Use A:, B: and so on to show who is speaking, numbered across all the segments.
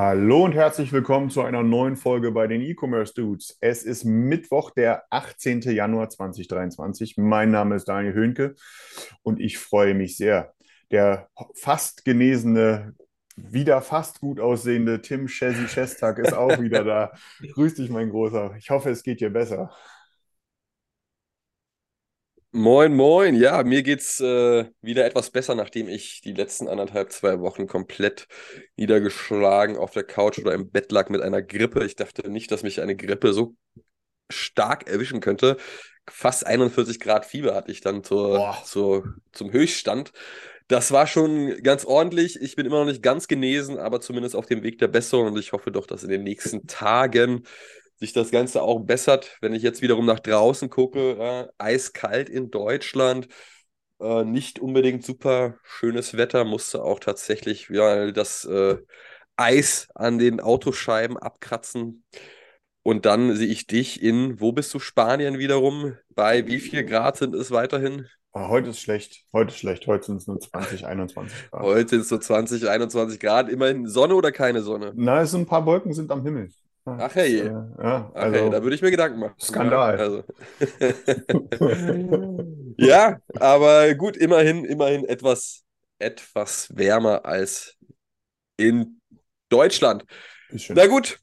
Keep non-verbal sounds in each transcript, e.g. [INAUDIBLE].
A: Hallo und herzlich willkommen zu einer neuen Folge bei den E-Commerce Dudes. Es ist Mittwoch, der 18. Januar 2023. Mein Name ist Daniel Höhnke und ich freue mich sehr. Der fast genesene, wieder fast gut aussehende Tim Chessy Shestak ist auch wieder da. [LAUGHS] Grüß dich, mein Großer. Ich hoffe, es geht dir besser.
B: Moin, moin. Ja, mir geht's äh, wieder etwas besser, nachdem ich die letzten anderthalb, zwei Wochen komplett niedergeschlagen auf der Couch oder im Bett lag mit einer Grippe. Ich dachte nicht, dass mich eine Grippe so stark erwischen könnte. Fast 41 Grad Fieber hatte ich dann zur, zur, zum Höchststand. Das war schon ganz ordentlich. Ich bin immer noch nicht ganz genesen, aber zumindest auf dem Weg der Besserung. Und ich hoffe doch, dass in den nächsten Tagen sich das Ganze auch bessert. Wenn ich jetzt wiederum nach draußen gucke, äh, eiskalt in Deutschland, äh, nicht unbedingt super schönes Wetter, musste auch tatsächlich ja, das äh, Eis an den Autoscheiben abkratzen. Und dann sehe ich dich in, wo bist du, Spanien wiederum? Bei wie viel Grad sind es weiterhin?
A: Ah, Heute ist schlecht. Heute ist schlecht. Heute sind es nur 20, 21 Grad.
B: Heute sind es so 20, 21 Grad. Immerhin Sonne oder keine Sonne?
A: Na, es sind ein paar Wolken sind am Himmel.
B: Ach hey.
A: Äh, ja,
B: Ach, hey,
A: also
B: da würde ich mir Gedanken machen.
A: Skandal.
B: Ja, also. [LAUGHS] ja, aber gut, immerhin, immerhin etwas, etwas wärmer als in Deutschland. Na gut,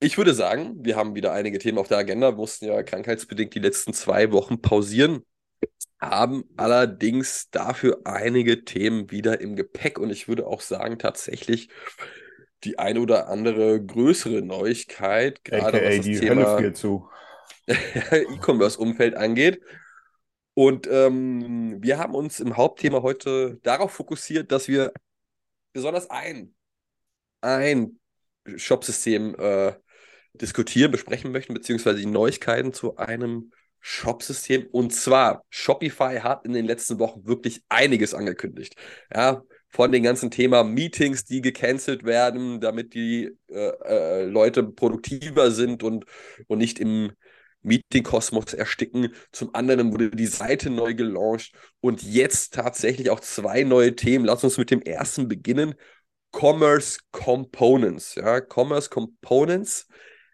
B: ich würde sagen, wir haben wieder einige Themen auf der Agenda, mussten ja krankheitsbedingt die letzten zwei Wochen pausieren, haben allerdings dafür einige Themen wieder im Gepäck und ich würde auch sagen, tatsächlich die eine oder andere größere Neuigkeit, gerade
A: AKA
B: was das
A: die
B: Thema. [LAUGHS] E-Commerce-Umfeld angeht. Und ähm, wir haben uns im Hauptthema heute darauf fokussiert, dass wir besonders ein, ein Shopsystem äh, diskutieren, besprechen möchten, beziehungsweise die Neuigkeiten zu einem Shopsystem. Und zwar, Shopify hat in den letzten Wochen wirklich einiges angekündigt. Ja, von den ganzen Thema Meetings, die gecancelt werden, damit die äh, äh, Leute produktiver sind und, und nicht im Meeting-Kosmos ersticken. Zum anderen wurde die Seite neu gelauncht und jetzt tatsächlich auch zwei neue Themen. Lass uns mit dem ersten beginnen. Commerce Components. Ja, Commerce Components,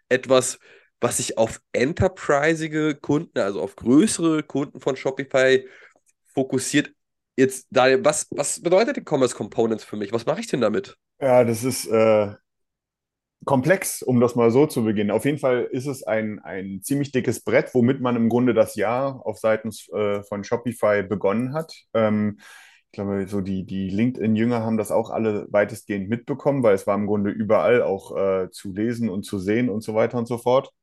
B: etwas, was sich auf enterprisige Kunden, also auf größere Kunden von Shopify fokussiert. Jetzt, Daniel, was, was bedeutet die Commerce Components für mich? Was mache ich denn damit?
A: Ja, das ist äh, komplex, um das mal so zu beginnen. Auf jeden Fall ist es ein, ein ziemlich dickes Brett, womit man im Grunde das Jahr auf Seiten äh, von Shopify begonnen hat. Ähm, ich glaube, so die, die LinkedIn-Jünger haben das auch alle weitestgehend mitbekommen, weil es war im Grunde überall auch äh, zu lesen und zu sehen und so weiter und so fort.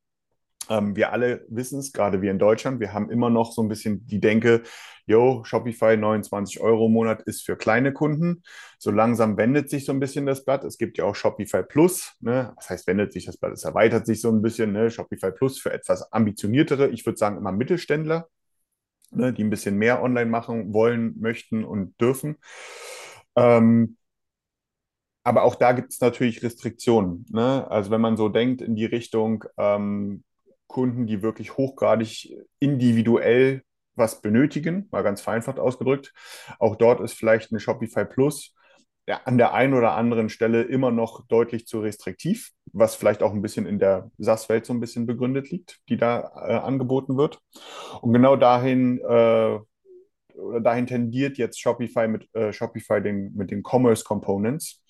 A: Ähm, wir alle wissen es, gerade wir in Deutschland, wir haben immer noch so ein bisschen die Denke, yo, Shopify 29 Euro im Monat ist für kleine Kunden. So langsam wendet sich so ein bisschen das Blatt. Es gibt ja auch Shopify Plus. Ne? Das heißt, wendet sich das Blatt, es erweitert sich so ein bisschen. Ne? Shopify Plus für etwas ambitioniertere, ich würde sagen immer Mittelständler, ne? die ein bisschen mehr online machen wollen, möchten und dürfen. Ähm, aber auch da gibt es natürlich Restriktionen. Ne? Also wenn man so denkt in die Richtung ähm, Kunden, die wirklich hochgradig individuell was benötigen, mal ganz vereinfacht ausgedrückt. Auch dort ist vielleicht eine Shopify Plus an der einen oder anderen Stelle immer noch deutlich zu restriktiv, was vielleicht auch ein bisschen in der SaaS-Welt so ein bisschen begründet liegt, die da äh, angeboten wird. Und genau dahin äh, oder dahin tendiert jetzt Shopify mit äh, Shopify den, mit den Commerce Components.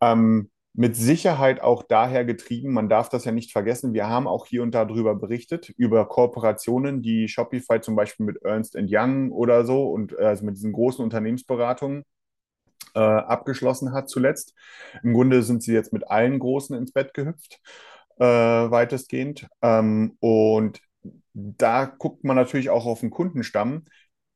A: Ähm, mit Sicherheit auch daher getrieben, man darf das ja nicht vergessen, wir haben auch hier und da drüber berichtet, über Kooperationen, die Shopify zum Beispiel mit Ernst Young oder so und äh, also mit diesen großen Unternehmensberatungen äh, abgeschlossen hat zuletzt. Im Grunde sind sie jetzt mit allen Großen ins Bett gehüpft, äh, weitestgehend. Ähm, und da guckt man natürlich auch auf den Kundenstamm.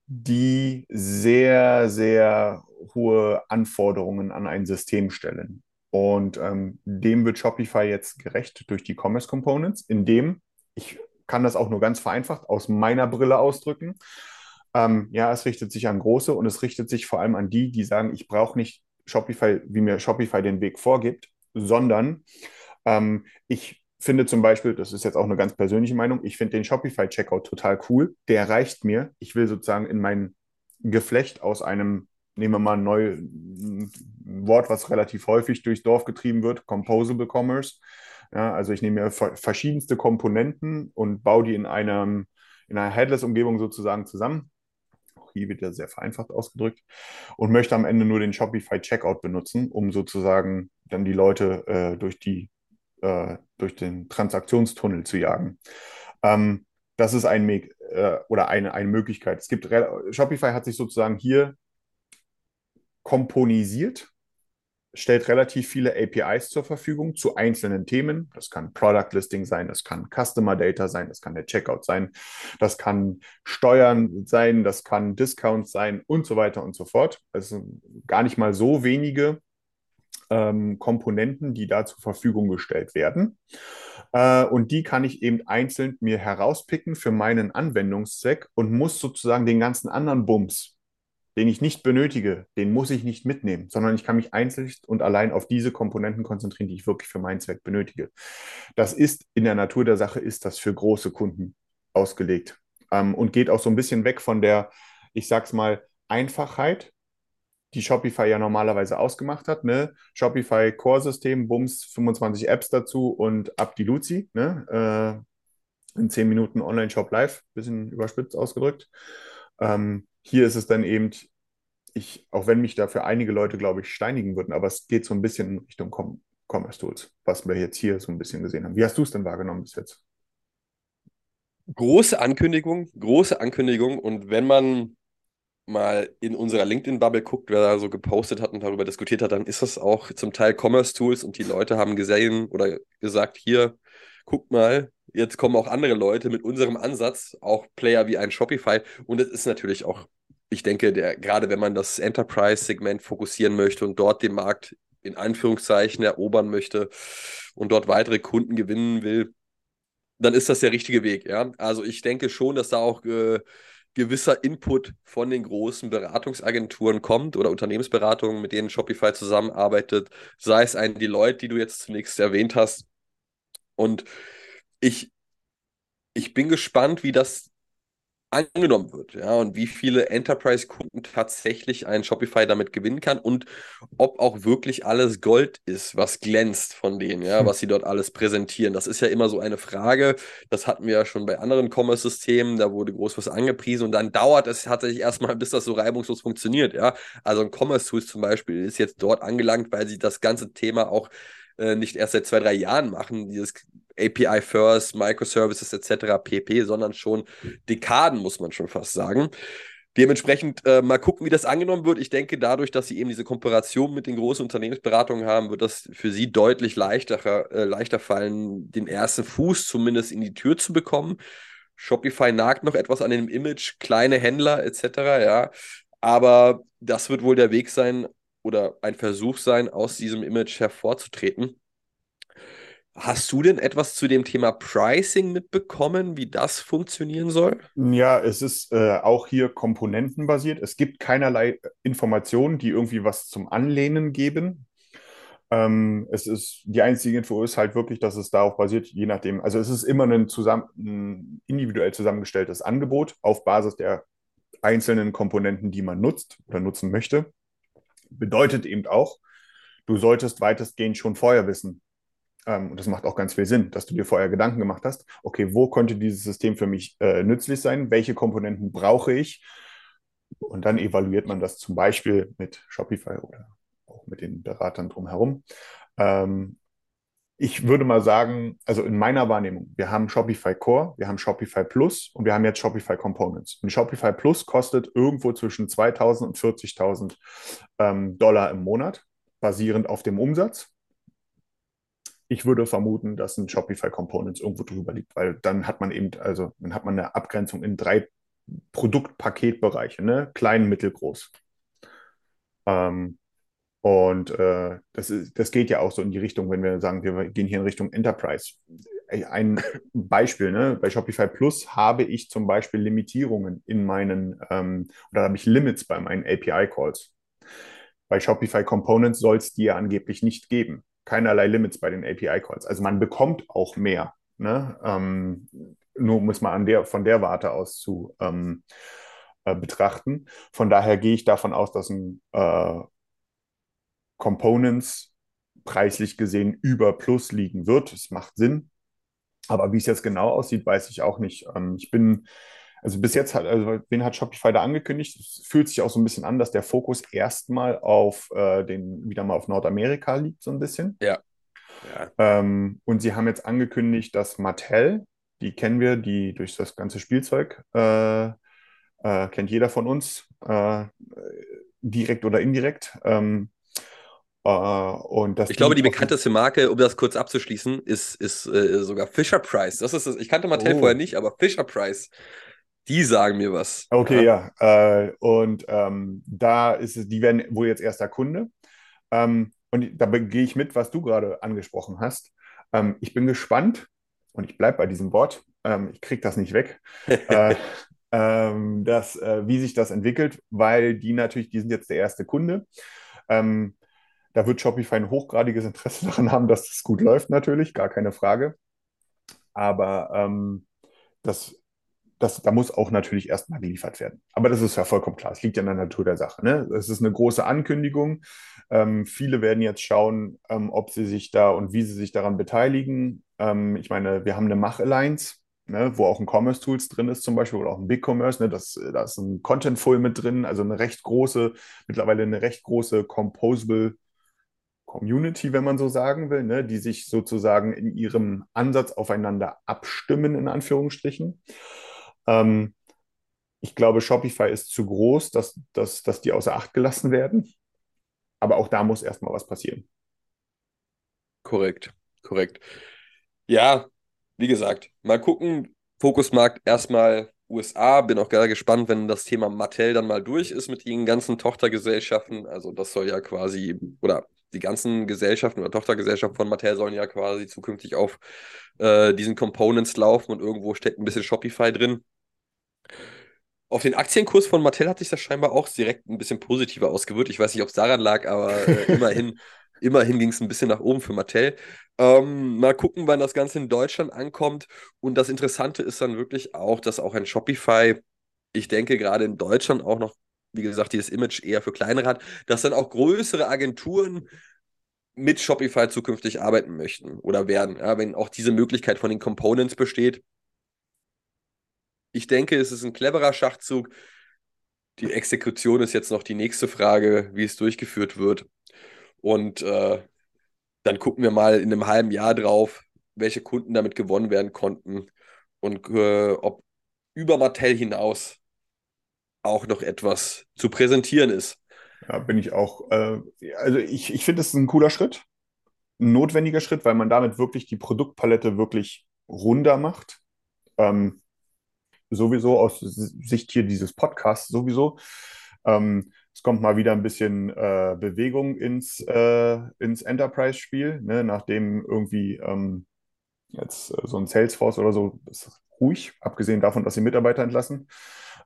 A: die sehr, sehr hohe Anforderungen an ein System stellen. Und ähm, dem wird Shopify jetzt gerecht durch die Commerce Components, indem ich kann das auch nur ganz vereinfacht aus meiner Brille ausdrücken. Ähm, ja, es richtet sich an Große und es richtet sich vor allem an die, die sagen, ich brauche nicht Shopify, wie mir Shopify den Weg vorgibt, sondern ähm, ich finde zum Beispiel, das ist jetzt auch eine ganz persönliche Meinung, ich finde den Shopify-Checkout total cool. Der reicht mir. Ich will sozusagen in mein Geflecht aus einem, nehmen wir mal ein neues Wort, was relativ häufig durchs Dorf getrieben wird, Composable Commerce. Ja, also ich nehme mir verschiedenste Komponenten und baue die in, einem, in einer Headless-Umgebung sozusagen zusammen. Auch hier wird ja sehr vereinfacht ausgedrückt. Und möchte am Ende nur den Shopify Checkout benutzen, um sozusagen dann die Leute äh, durch die äh, durch den Transaktionstunnel zu jagen. Ähm, das ist ein äh, oder eine, eine Möglichkeit. Es gibt Shopify hat sich sozusagen hier komponisiert, stellt relativ viele APIs zur Verfügung zu einzelnen Themen. Das kann Product Listing sein, das kann Customer Data sein, das kann der Checkout sein, das kann Steuern sein, das kann Discounts sein und so weiter und so fort. Also gar nicht mal so wenige ähm, Komponenten, die da zur Verfügung gestellt werden. Äh, und die kann ich eben einzeln mir herauspicken für meinen Anwendungszweck und muss sozusagen den ganzen anderen Bums, den ich nicht benötige, den muss ich nicht mitnehmen, sondern ich kann mich einzeln und allein auf diese Komponenten konzentrieren, die ich wirklich für meinen Zweck benötige. Das ist in der Natur der Sache, ist das für große Kunden ausgelegt ähm, und geht auch so ein bisschen weg von der, ich sag's mal, Einfachheit, die Shopify ja normalerweise ausgemacht hat. Ne? Shopify Core-System, Bums, 25 Apps dazu und ab die Luzi. Ne? Äh, in 10 Minuten Online-Shop live, bisschen überspitzt ausgedrückt. Ähm, hier ist es dann eben, ich, auch wenn mich dafür einige Leute, glaube ich, steinigen würden, aber es geht so ein bisschen in Richtung Com Commerce Tools, was wir jetzt hier so ein bisschen gesehen haben. Wie hast du es denn wahrgenommen bis jetzt?
B: Große Ankündigung, große Ankündigung. Und wenn man mal in unserer LinkedIn-Bubble guckt, wer da so gepostet hat und darüber diskutiert hat, dann ist das auch zum Teil Commerce-Tools und die Leute haben gesehen oder gesagt, hier, guckt mal, jetzt kommen auch andere Leute mit unserem Ansatz, auch Player wie ein Shopify und es ist natürlich auch, ich denke, der, gerade wenn man das Enterprise-Segment fokussieren möchte und dort den Markt in Anführungszeichen erobern möchte und dort weitere Kunden gewinnen will, dann ist das der richtige Weg, ja. Also ich denke schon, dass da auch äh, gewisser Input von den großen Beratungsagenturen kommt oder Unternehmensberatungen, mit denen Shopify zusammenarbeitet, sei es ein Deloitte, die du jetzt zunächst erwähnt hast. Und ich, ich bin gespannt, wie das angenommen wird, ja, und wie viele Enterprise-Kunden tatsächlich ein Shopify damit gewinnen kann und ob auch wirklich alles Gold ist, was glänzt von denen, ja, hm. was sie dort alles präsentieren. Das ist ja immer so eine Frage. Das hatten wir ja schon bei anderen Commerce-Systemen, da wurde groß was angepriesen und dann dauert es tatsächlich erstmal, bis das so reibungslos funktioniert, ja. Also ein Commerce-Tools zum Beispiel ist jetzt dort angelangt, weil sie das ganze Thema auch äh, nicht erst seit zwei, drei Jahren machen, dieses API First, Microservices etc. pp, sondern schon Dekaden, muss man schon fast sagen. Dementsprechend äh, mal gucken, wie das angenommen wird. Ich denke, dadurch, dass sie eben diese Kooperation mit den großen Unternehmensberatungen haben, wird das für sie deutlich leichter, äh, leichter fallen, den ersten Fuß zumindest in die Tür zu bekommen. Shopify nagt noch etwas an dem Image, kleine Händler etc. Ja, aber das wird wohl der Weg sein oder ein Versuch sein, aus diesem Image hervorzutreten. Hast du denn etwas zu dem Thema Pricing mitbekommen, wie das funktionieren soll?
A: Ja, es ist äh, auch hier komponentenbasiert. Es gibt keinerlei Informationen, die irgendwie was zum Anlehnen geben. Ähm, es ist, die einzige Info ist halt wirklich, dass es darauf basiert, je nachdem. Also es ist immer ein, zusammen, ein individuell zusammengestelltes Angebot auf Basis der einzelnen Komponenten, die man nutzt oder nutzen möchte. Bedeutet eben auch, du solltest weitestgehend schon vorher wissen, ähm, und das macht auch ganz viel Sinn, dass du dir vorher Gedanken gemacht hast, okay, wo könnte dieses System für mich äh, nützlich sein? Welche Komponenten brauche ich? Und dann evaluiert man das zum Beispiel mit Shopify oder auch mit den Beratern drumherum. Ähm, ich würde mal sagen, also in meiner Wahrnehmung, wir haben Shopify Core, wir haben Shopify Plus und wir haben jetzt Shopify Components. Und Shopify Plus kostet irgendwo zwischen 2.000 und 40.000 ähm, Dollar im Monat, basierend auf dem Umsatz ich würde vermuten, dass ein Shopify Components irgendwo drüber liegt, weil dann hat man eben, also dann hat man eine Abgrenzung in drei Produktpaketbereiche, ne? Klein, mittelgroß. Ähm, und äh, das ist, das geht ja auch so in die Richtung, wenn wir sagen, wir gehen hier in Richtung Enterprise. Ein Beispiel, ne? Bei Shopify Plus habe ich zum Beispiel Limitierungen in meinen, ähm, oder habe ich Limits bei meinen API-Calls. Bei Shopify Components soll es die ja angeblich nicht geben. Keinerlei Limits bei den API-Calls. Also man bekommt auch mehr. Ne? Ähm, nur muss man an der, von der Warte aus zu ähm, äh, betrachten. Von daher gehe ich davon aus, dass ein äh, Components preislich gesehen über Plus liegen wird. Es macht Sinn. Aber wie es jetzt genau aussieht, weiß ich auch nicht. Ähm, ich bin, also bis jetzt hat, also wen hat Shopify da angekündigt? Es fühlt sich auch so ein bisschen an, dass der Fokus erstmal auf äh, den, wieder mal auf Nordamerika liegt, so ein bisschen.
B: Ja. ja.
A: Ähm, und sie haben jetzt angekündigt, dass Mattel, die kennen wir, die durch das ganze Spielzeug äh, äh, kennt jeder von uns, äh, direkt oder indirekt. Ähm, äh, und das
B: ich glaube, die bekannteste Marke, um das kurz abzuschließen, ist, ist äh, sogar Fisher Price. Das ist das, ich kannte Mattel oh. vorher nicht, aber Fisher Price, die sagen mir was.
A: Okay, ja. ja. Äh, und ähm, da ist es, die werden wohl jetzt erster Kunde. Ähm, und da gehe ich mit, was du gerade angesprochen hast. Ähm, ich bin gespannt und ich bleibe bei diesem Wort. Ähm, ich kriege das nicht weg. [LAUGHS] äh, ähm, dass, äh, wie sich das entwickelt, weil die natürlich, die sind jetzt der erste Kunde. Ähm, da wird Shopify ein hochgradiges Interesse [LAUGHS] daran haben, dass das gut läuft, natürlich, gar keine Frage. Aber ähm, das, das, da muss auch natürlich erstmal geliefert werden. Aber das ist ja vollkommen klar. Es liegt ja in der Natur der Sache. Ne? Es ist eine große Ankündigung. Ähm, viele werden jetzt schauen, ähm, ob sie sich da und wie sie sich daran beteiligen. Ähm, ich meine, wir haben eine Mach-Alliance, ne, wo auch ein Commerce-Tools drin ist, zum Beispiel, oder auch ein Big-Commerce. Ne, das, da ist ein Content-Full mit drin, also eine recht große, mittlerweile eine recht große Composable Community, wenn man so sagen will, ne, die sich sozusagen in ihrem Ansatz aufeinander abstimmen, in Anführungsstrichen. Ähm, ich glaube, Shopify ist zu groß, dass, dass, dass die außer Acht gelassen werden. Aber auch da muss erstmal was passieren.
B: Korrekt, korrekt. Ja, wie gesagt, mal gucken. Fokusmarkt erstmal USA. Bin auch gerne gespannt, wenn das Thema Mattel dann mal durch ist mit ihren ganzen Tochtergesellschaften. Also das soll ja quasi, oder die ganzen Gesellschaften oder Tochtergesellschaften von Mattel sollen ja quasi zukünftig auf äh, diesen Components laufen und irgendwo steckt ein bisschen Shopify drin. Auf den Aktienkurs von Mattel hat sich das scheinbar auch direkt ein bisschen positiver ausgewirkt. Ich weiß nicht, ob es daran lag, aber äh, [LAUGHS] immerhin, immerhin ging es ein bisschen nach oben für Mattel. Ähm, mal gucken, wann das Ganze in Deutschland ankommt. Und das Interessante ist dann wirklich auch, dass auch ein Shopify, ich denke, gerade in Deutschland auch noch wie gesagt, dieses Image eher für kleinere hat, dass dann auch größere Agenturen mit Shopify zukünftig arbeiten möchten oder werden, ja, wenn auch diese Möglichkeit von den Components besteht. Ich denke, es ist ein cleverer Schachzug. Die Exekution ist jetzt noch die nächste Frage, wie es durchgeführt wird. Und äh, dann gucken wir mal in einem halben Jahr drauf, welche Kunden damit gewonnen werden konnten und äh, ob über Mattel hinaus auch noch etwas zu präsentieren ist.
A: Ja, bin ich auch. Äh, also ich, ich finde, es ist ein cooler Schritt, ein notwendiger Schritt, weil man damit wirklich die Produktpalette wirklich runder macht. Ähm, sowieso aus Sicht hier dieses Podcasts sowieso. Ähm, es kommt mal wieder ein bisschen äh, Bewegung ins, äh, ins Enterprise-Spiel, ne? nachdem irgendwie ähm, jetzt äh, so ein Salesforce oder so ist ruhig, abgesehen davon, dass sie Mitarbeiter entlassen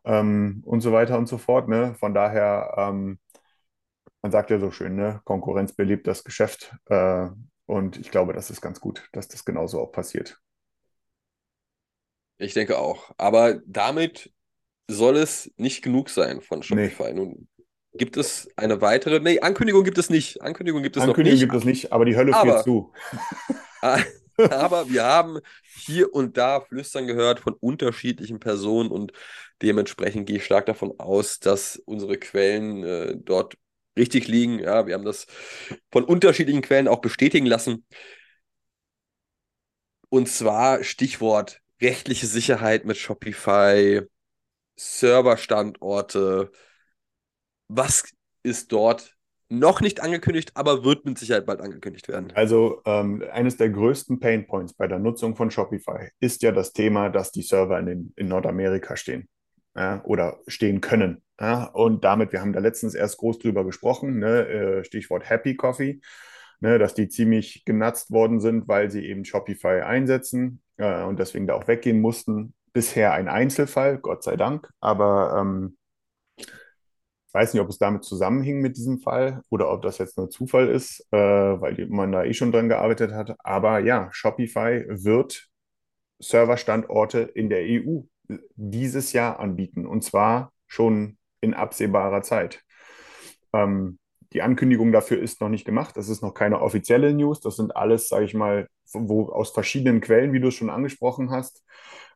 A: ähm, und so weiter und so fort. Ne? Von daher, ähm, man sagt ja so schön, ne? Konkurrenz belebt das Geschäft. Äh, und ich glaube, das ist ganz gut, dass das genauso auch passiert.
B: Ich denke auch. Aber damit soll es nicht genug sein von Shopify. Nee. Nun gibt es eine weitere. Nee, Ankündigung gibt es nicht. Ankündigung gibt es
A: Ankündigung
B: noch nicht.
A: gibt es nicht, aber die Hölle aber, friert zu. [LAUGHS]
B: aber wir haben hier und da Flüstern gehört von unterschiedlichen Personen und dementsprechend gehe ich stark davon aus, dass unsere Quellen äh, dort richtig liegen. Ja, wir haben das von unterschiedlichen Quellen auch bestätigen lassen. Und zwar Stichwort rechtliche Sicherheit mit Shopify, Serverstandorte. Was ist dort noch nicht angekündigt, aber wird mit Sicherheit bald angekündigt werden.
A: Also ähm, eines der größten Painpoints bei der Nutzung von Shopify ist ja das Thema, dass die Server in, den, in Nordamerika stehen. Ja, oder stehen können. Ja, und damit, wir haben da letztens erst groß drüber gesprochen, ne, äh, Stichwort Happy Coffee, ne, dass die ziemlich genutzt worden sind, weil sie eben Shopify einsetzen äh, und deswegen da auch weggehen mussten. Bisher ein Einzelfall, Gott sei Dank, aber ähm, ich weiß nicht, ob es damit zusammenhing mit diesem Fall oder ob das jetzt nur Zufall ist, äh, weil man da eh schon dran gearbeitet hat. Aber ja, Shopify wird Serverstandorte in der EU dieses Jahr anbieten und zwar schon in absehbarer Zeit. Ähm, die Ankündigung dafür ist noch nicht gemacht. Das ist noch keine offizielle News. Das sind alles, sage ich mal, wo aus verschiedenen Quellen, wie du es schon angesprochen hast,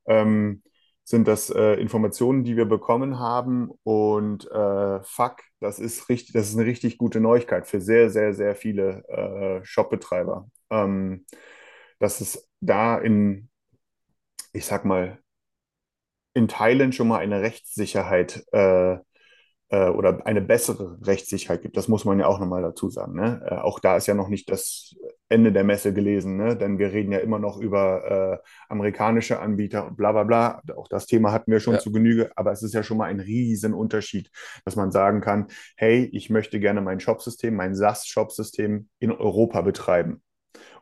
A: ähm, sind das äh, Informationen, die wir bekommen haben. Und äh, fuck, das ist richtig, das ist eine richtig gute Neuigkeit für sehr, sehr, sehr viele äh, Shopbetreiber. Ähm, dass es da in, ich sag mal, in Teilen schon mal eine Rechtssicherheit äh, äh, oder eine bessere Rechtssicherheit gibt. Das muss man ja auch nochmal dazu sagen. Ne? Äh, auch da ist ja noch nicht das Ende der Messe gelesen, ne? denn wir reden ja immer noch über äh, amerikanische Anbieter und bla bla bla. Auch das Thema hatten wir schon
B: Ja.
A: zu Genüge, aber es ist ja schon mal ein Riesenunterschied, dass man sagen kann, hey, ich möchte gerne mein Shopsystem, mein SaaS-Shopsystem in Europa betreiben.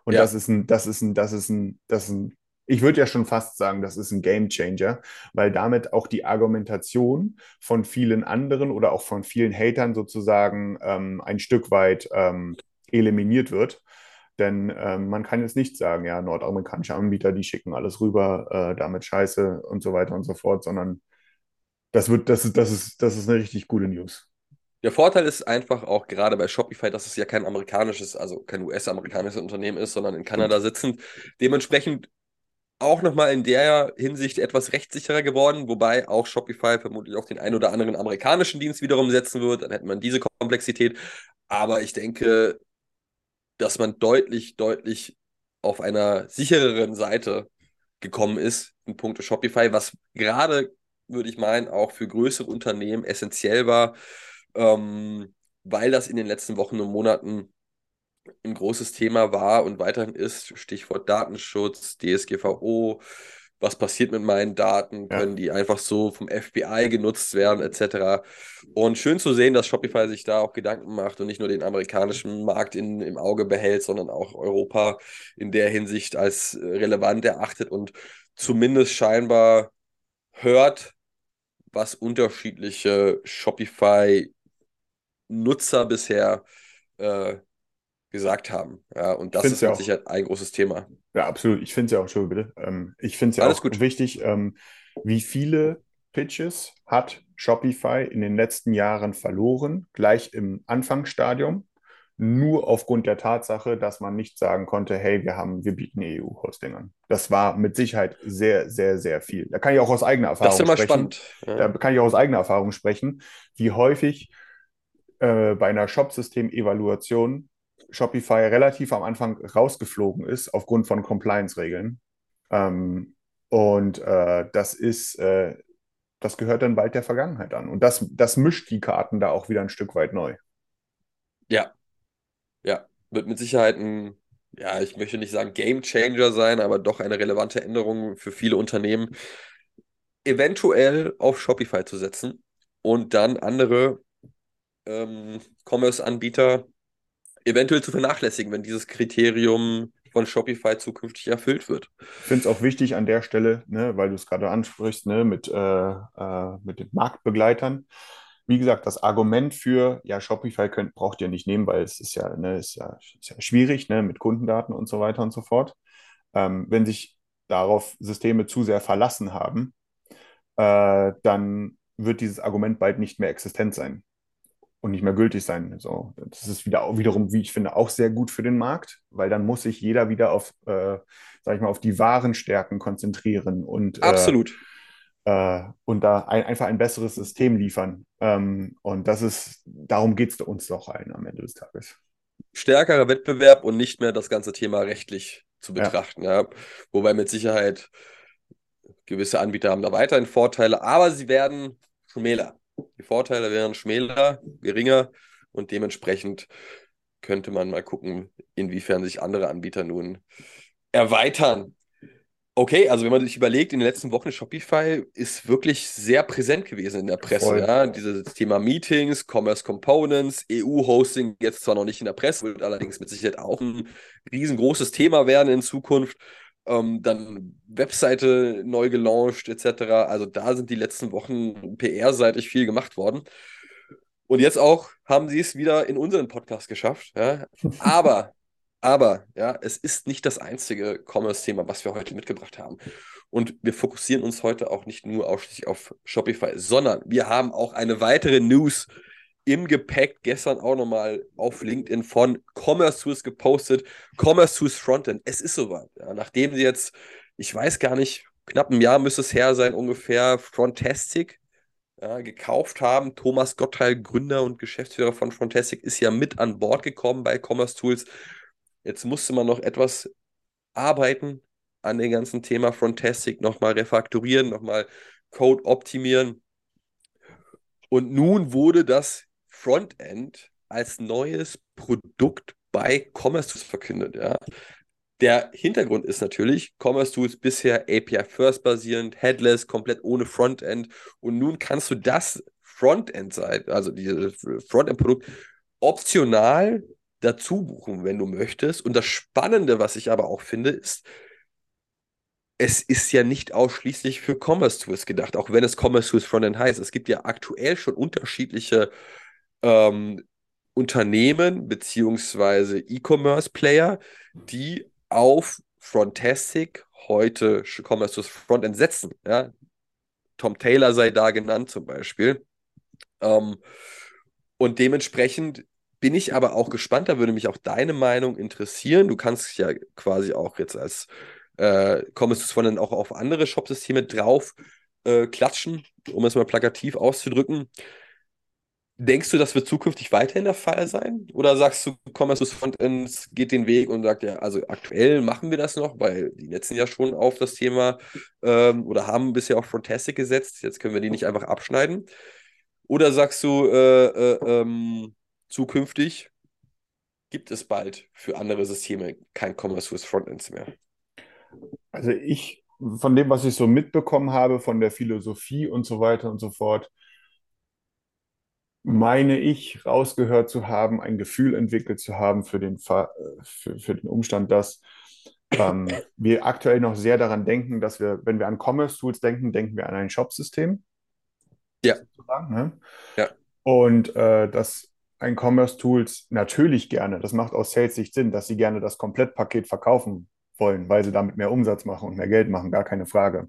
A: Und
B: Ja.
A: das ist ein, das ist ein, das ist ein, das ist ein, ich würde ja schon fast sagen, das ist ein Game Changer, weil damit auch die Argumentation von vielen anderen oder auch von vielen Hatern sozusagen ähm, ein Stück weit ähm, eliminiert wird. Denn ähm, man kann jetzt nicht sagen, ja, nordamerikanische Anbieter, die schicken alles rüber, äh, damit Scheiße und so weiter und so fort, sondern das wird, das ist, das ist, das ist eine richtig gute News.
B: Der Vorteil ist einfach auch gerade bei Shopify, dass es ja kein amerikanisches, also kein US-amerikanisches Unternehmen ist, sondern in Kanada sitzend. Dementsprechend auch nochmal in der Hinsicht etwas rechtssicherer geworden, wobei auch Shopify vermutlich auch den einen oder anderen amerikanischen Dienst wiederum setzen wird. Dann hätte man diese Komplexität. Aber ich denke, dass man deutlich, deutlich auf einer sichereren Seite gekommen ist in puncto Shopify, was gerade, würde ich meinen, auch für größere Unternehmen essentiell war, ähm, weil das in den letzten Wochen und Monaten ein großes Thema war und weiterhin ist. Stichwort Datenschutz, DSGVO. Was passiert mit meinen Daten?
A: Ja.
B: Können die einfach so vom FBI genutzt werden, etc. Und schön zu sehen, dass Shopify sich da auch Gedanken macht und nicht nur den amerikanischen Markt in, im Auge behält, sondern auch Europa in der Hinsicht als äh, relevant erachtet und zumindest scheinbar hört, was unterschiedliche Shopify-Nutzer bisher äh, gesagt haben. Ja, und das ist
A: ja
B: mit
A: auch-
B: Sicherheit ein großes Thema.
A: Ja, absolut. Ich finde es ja auch schon, bitte. Ähm, ich finde es ja
B: Alles
A: auch
B: gut.
A: wichtig, ähm, wie viele Pitches hat Shopify in den letzten Jahren verloren, gleich im Anfangsstadium, nur aufgrund der Tatsache, dass man nicht sagen konnte, hey, wir haben, wir bieten EU-Hosting an. Das war mit Sicherheit sehr, sehr, sehr viel. Da kann ich auch aus eigener
B: Das
A: Erfahrung
B: ist ja mal
A: sprechen.
B: spannend. Ja.
A: Da kann ich auch aus eigener Erfahrung sprechen, wie häufig äh, bei einer Shopsystem-Evaluation Shopify relativ am Anfang rausgeflogen ist aufgrund von Compliance-Regeln. Ähm, und äh, das ist, äh, das gehört dann bald der Vergangenheit an. Und das, das mischt die Karten da auch wieder ein Stück weit neu.
B: Ja. Ja. Wird mit Sicherheit ein, ja, ich möchte nicht sagen Game Changer sein, aber doch eine relevante Änderung für viele Unternehmen, eventuell auf Shopify zu setzen und dann andere ähm, Commerce-Anbieter eventuell zu vernachlässigen, wenn dieses Kriterium von Shopify zukünftig erfüllt wird.
A: Ich finde es auch wichtig an der Stelle, ne, weil du es gerade ansprichst, ne, mit, äh, äh, mit den Marktbegleitern. Wie gesagt, das Argument für, ja, Shopify könnt, braucht ihr nicht nehmen, weil es ist ja, ne, ist ja, ist ja schwierig ne, mit Kundendaten und so weiter und so fort. Ähm, wenn sich darauf Systeme zu sehr verlassen haben, äh, dann wird dieses Argument bald nicht mehr existent sein und nicht mehr gültig sein. So, das ist wieder auch wiederum, wie ich finde, auch sehr gut für den Markt, weil dann muss sich jeder wieder auf, äh, sag ich mal, auf die wahren Stärken konzentrieren und, äh,
B: Absolut.
A: äh, und da ein, einfach ein besseres System liefern. Ähm, und das ist, darum geht es uns doch allen am Ende des Tages.
B: stärkerer Wettbewerb und nicht mehr das ganze Thema rechtlich zu
A: Ja.
B: betrachten. Ja. Wobei mit Sicherheit gewisse Anbieter haben da weiterhin Vorteile, aber sie werden schmäler. Die Vorteile wären schmäler, geringer und dementsprechend könnte man mal gucken, inwiefern sich andere Anbieter nun erweitern. Okay, also wenn man sich überlegt, in den letzten Wochen Shopify ist wirklich sehr präsent gewesen in der Presse.
A: Voll.
B: Ja? Dieses Thema Meetings, Commerce Components, EU-Hosting, jetzt zwar noch nicht in der Presse, wird allerdings mit Sicherheit auch ein riesengroßes Thema werden in Zukunft. Ähm, dann Webseite neu gelauncht, etc. Also da sind die letzten Wochen PR-seitig viel gemacht worden. Und jetzt auch haben sie es wieder in unseren Podcast geschafft. Ja? Aber aber ja, es ist nicht das einzige Commerce-Thema, was wir heute mitgebracht haben. Und wir fokussieren uns heute auch nicht nur ausschließlich auf Shopify, sondern wir haben auch eine weitere News im Gepäck. Gestern auch nochmal auf LinkedIn von Commerce Tools gepostet. Commerce Tools Frontend. Es ist soweit. Ja, nachdem sie jetzt, ich weiß gar nicht, knapp ein Jahr müsste es her sein, ungefähr Frontastic ja, gekauft haben. Thomas Gottheil, Gründer und Geschäftsführer von Frontastic, ist ja mit an Bord gekommen bei Commerce Tools Jetzt musste man noch etwas arbeiten an dem ganzen Thema Frontastic, nochmal refakturieren, nochmal Code optimieren. Und nun wurde das Frontend als neues Produkt bei Commerce Tools verkündet. Ja. Der Hintergrund ist natürlich, Commerce Tools bisher API First basierend, headless, komplett ohne Frontend. Und nun kannst du das Frontend-Seite, also dieses Frontend-Produkt, optional dazu buchen, wenn du möchtest. Und das Spannende, was ich aber auch finde, ist, es ist ja nicht ausschließlich für Commerce Tools gedacht, auch wenn es Commerce Tools Frontend heißt. Es gibt ja aktuell schon unterschiedliche ähm, Unternehmen beziehungsweise E-Commerce-Player, die auf Frontastic heute Commerce Tools Frontend setzen. Ja? Tom Taylor sei da genannt zum Beispiel. Ähm, und dementsprechend bin ich aber auch gespannt, da würde mich auch deine Meinung interessieren. Du kannst ja quasi auch jetzt als äh, Commerce dann auch auf andere Shopsysteme drauf äh, klatschen, um es mal plakativ auszudrücken. Denkst du, das wird zukünftig weiterhin der Fall sein? Oder sagst du, Commerce Frontends geht den Weg und sagt ja, also aktuell machen wir das noch, weil die setzen ja schon auf das Thema ähm, oder haben bisher auch Frontastic gesetzt, jetzt können wir die nicht einfach abschneiden. Oder sagst du, äh, äh, ähm, zukünftig gibt es bald für andere Systeme kein Commerce with Frontends mehr.
A: Also ich, von dem, was ich so mitbekommen habe, von der Philosophie und so weiter und so fort, meine ich, rausgehört zu haben, ein Gefühl entwickelt zu haben für den, für, für den Umstand, dass ähm, wir aktuell noch sehr daran denken, dass wir, wenn wir an Commerce Tools denken, denken wir an ein Shop-System.
B: Ja.
A: Ne?
B: Ja.
A: äh, dass ein Commerce Tools natürlich gerne, das macht aus Sales-Sicht Sinn, dass sie gerne das Komplettpaket verkaufen wollen, weil sie damit mehr Umsatz machen und mehr Geld machen, gar keine Frage.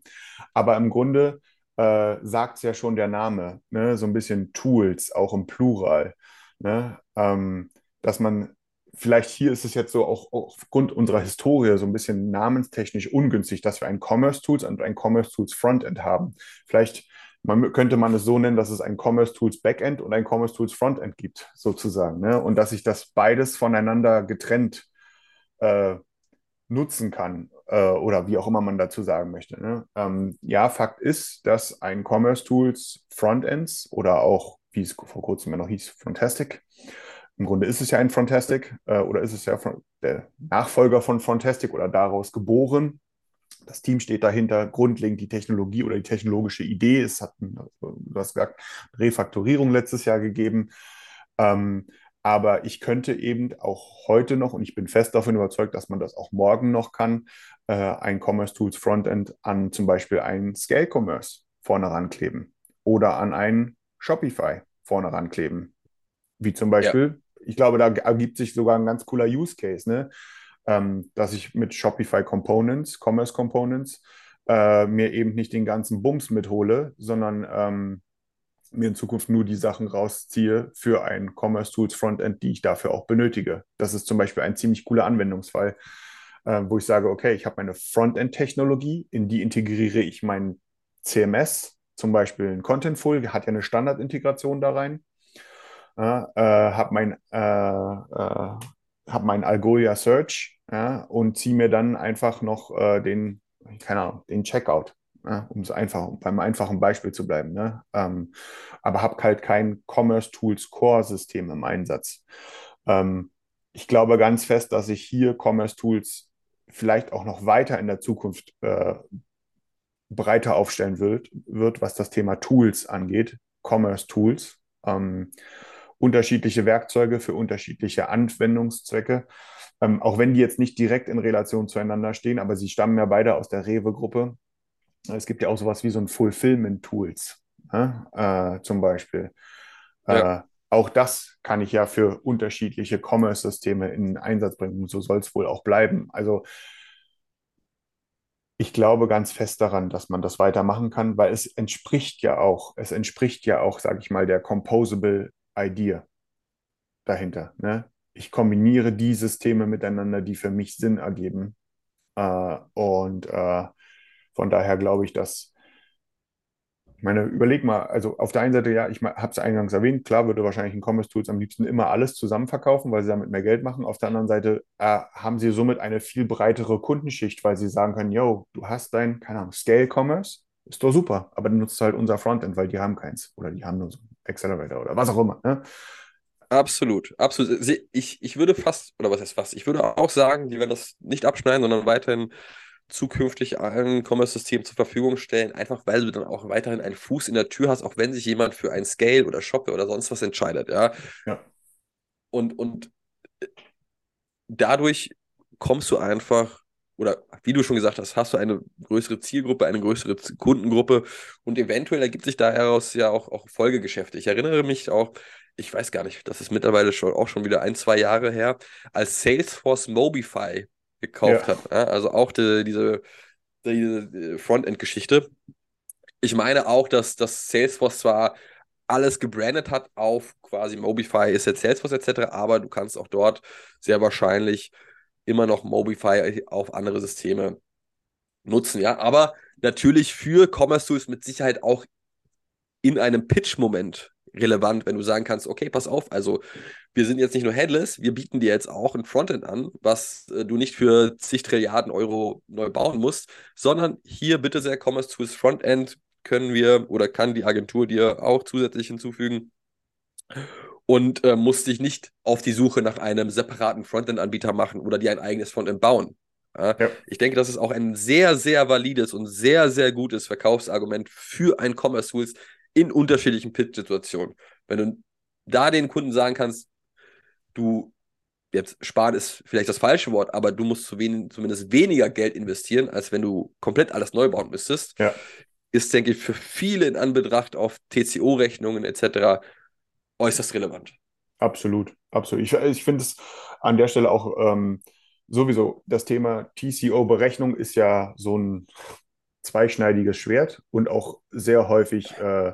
A: Aber im Grunde äh, sagt es ja schon der Name, ne? so ein bisschen Tools, auch im Plural, ne? ähm, dass man vielleicht hier ist es jetzt so auch aufgrund unserer Historie so ein bisschen namenstechnisch ungünstig, dass wir ein Commerce Tools und ein Commerce Tools Frontend haben. Vielleicht man, könnte man es so nennen, dass es ein Commerce Tools Backend und ein Commerce Tools Frontend gibt, sozusagen. Ne? Und dass ich das beides voneinander getrennt äh, nutzen kann äh, oder wie auch immer man dazu sagen möchte. Ne? Ähm, ja, Fakt ist, dass ein Commerce Tools Frontends oder auch, wie es vor kurzem ja noch hieß, Frontastic, im Grunde ist es ja ein Frontastic äh, oder ist es ja der Nachfolger von Frontastic oder daraus geboren, das Team steht dahinter, grundlegend die Technologie oder die technologische Idee. Es hat, du hast gesagt, Refaktorierung letztes Jahr gegeben. Ähm, aber ich könnte eben auch heute noch, und ich bin fest davon überzeugt, dass man das auch morgen noch kann, äh, ein Commerce Tools Frontend an zum Beispiel ein Scale Commerce vorne rankleben oder an ein Shopify vorne rankleben. Wie zum Beispiel, ja. ich glaube, da ergibt sich sogar ein ganz cooler Use Case. Ne? ähm, dass ich mit Shopify Components, Commerce Components, äh, mir eben nicht den ganzen Bums mithole, sondern ähm, mir in Zukunft nur die Sachen rausziehe für ein Commerce Tools Frontend, die ich dafür auch benötige. Das ist zum Beispiel ein ziemlich cooler Anwendungsfall, äh, wo ich sage, okay, ich habe meine Frontend-Technologie, in die integriere ich mein CMS, zum Beispiel ein Contentful, hat ja eine Standardintegration da rein. äh, habe mein, äh, äh, hab mein Algolia Search ja, und ziehe mir dann einfach noch äh, den, keine Ahnung, den Checkout, ja, um es einfach, beim einfachen Beispiel zu bleiben. Ne? Ähm, aber habe halt kein Commerce Tools Core System im Einsatz. Ähm, ich glaube ganz fest, dass ich hier Commerce Tools vielleicht auch noch weiter in der Zukunft äh, breiter aufstellen wird, wird, was das Thema Tools angeht, Commerce-Tools. Ähm, unterschiedliche Werkzeuge für unterschiedliche Anwendungszwecke. Ähm, auch wenn die jetzt nicht direkt in Relation zueinander stehen, aber sie stammen ja beide aus der Rewe-Gruppe. Es gibt ja auch sowas wie so ein Fulfillment-Tools, äh, zum Beispiel. Ja. Äh, auch das kann ich ja für unterschiedliche Commerce-Systeme in Einsatz bringen. Und so soll es wohl auch bleiben. Also ich glaube ganz fest daran, dass man das weitermachen kann, weil es entspricht ja auch, es entspricht ja auch, sage ich mal, der Composable Idea dahinter. Ne? Ich kombiniere die Systeme miteinander, die für mich Sinn ergeben. Äh, und äh, von daher glaube ich, dass ich meine, überleg mal, also auf der einen Seite, ja, ich habe es eingangs erwähnt, klar würde wahrscheinlich ein Commerce Tools am liebsten immer alles zusammen verkaufen, weil sie damit mehr Geld machen. Auf der anderen Seite äh, haben sie somit eine viel breitere Kundenschicht, weil sie sagen können, yo, du hast dein, keine Ahnung, Scale Commerce, ist doch super, aber dann nutzt halt unser Frontend, weil die haben keins oder die haben nur so Accelerator oder was auch immer. Ne?
B: Absolut, absolut. Ich, ich würde fast, oder was heißt fast, ich würde auch sagen, die werden das nicht abschneiden, sondern weiterhin zukünftig allen Commerce-Systemen zur Verfügung stellen, einfach weil du dann auch weiterhin einen Fuß in der Tür hast, auch wenn sich jemand für ein Scale oder Shopware oder sonst was entscheidet, ja.
A: ja.
B: Und, und äh, dadurch kommst du einfach, oder wie du schon gesagt hast, hast du eine größere Zielgruppe, eine größere Kundengruppe und eventuell ergibt sich daraus ja auch, auch Folgegeschäfte. Ich erinnere mich auch, ich weiß gar nicht, das ist mittlerweile schon auch schon wieder ein, zwei Jahre her, als Salesforce Mobify gekauft ja. hat. Ja? Also auch die, diese, diese Frontend-Geschichte. Ich meine auch, dass, dass Salesforce zwar alles gebrandet hat auf quasi Mobify ist jetzt Salesforce etc., aber du kannst auch dort sehr wahrscheinlich immer noch Mobify auf andere Systeme nutzen, ja. Aber natürlich für Commerce Tools mit Sicherheit auch in einem Pitch-Moment relevant, wenn du sagen kannst, okay, pass auf, also wir sind jetzt nicht nur headless, wir bieten dir jetzt auch ein Frontend an, was äh, du nicht für zig Trilliarden Euro neu bauen musst, sondern hier bitte sehr Commerce Tools Frontend können wir oder kann die Agentur dir auch zusätzlich hinzufügen und äh, musst dich nicht auf die Suche nach einem separaten Frontend-Anbieter machen oder dir ein eigenes Frontend bauen. Ja? Ich denke, das ist auch ein sehr, sehr valides und sehr, sehr gutes Verkaufsargument für ein Commerce Tools, in unterschiedlichen Pitch-Situationen. Wenn du da den Kunden sagen kannst, du, jetzt sparen ist vielleicht das falsche Wort, aber du musst zu wen, zumindest weniger Geld investieren, als wenn du komplett alles neu bauen müsstest,
A: ja.
B: ist, denke ich, für viele in Anbetracht auf TCO-Rechnungen etc. äußerst relevant.
A: Absolut, absolut. Ich, ich finde es an der Stelle auch ähm, sowieso, das Thema TCO-Berechnung ist ja so ein zweischneidiges Schwert und auch sehr häufig äh,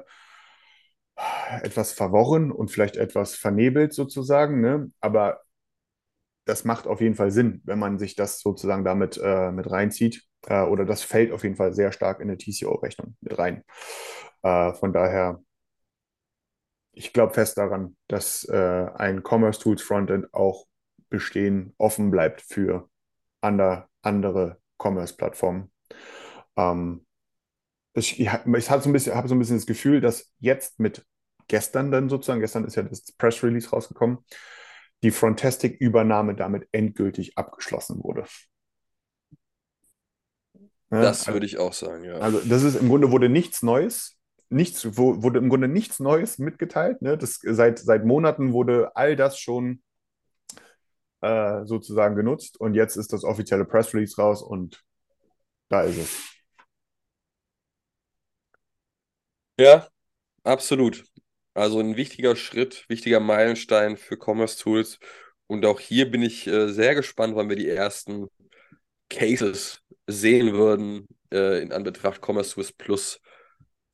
A: etwas verworren und vielleicht etwas vernebelt sozusagen. Ne? Aber das macht auf jeden Fall Sinn, wenn man sich das sozusagen damit äh, mit reinzieht. Äh, oder das fällt auf jeden Fall sehr stark in eine TCO-Rechnung mit rein. Äh, von daher, ich glaube fest daran, dass äh, ein Commerce Tools Frontend auch bestehen, offen bleibt für andere, andere Commerce-Plattformen. Ähm, ich, ich, ich habe so, ein bisschen, hab so ein bisschen das Gefühl, dass jetzt mit gestern dann sozusagen, gestern ist ja das Press Release rausgekommen, die Frontastic-Übernahme damit endgültig abgeschlossen wurde.
B: Ja, das würde ich auch sagen, ja.
A: Also das ist im Grunde wurde nichts Neues, nichts, wurde im Grunde nichts Neues mitgeteilt. Ne? Das, seit, seit Monaten wurde all das schon äh, sozusagen genutzt und jetzt ist das offizielle Press Release raus und da ist es.
B: Ja, absolut. Also ein wichtiger Schritt, wichtiger Meilenstein für Commerce Tools. Und auch hier bin ich äh, sehr gespannt, wann wir die ersten Cases sehen würden äh, in Anbetracht Commerce Tools Plus,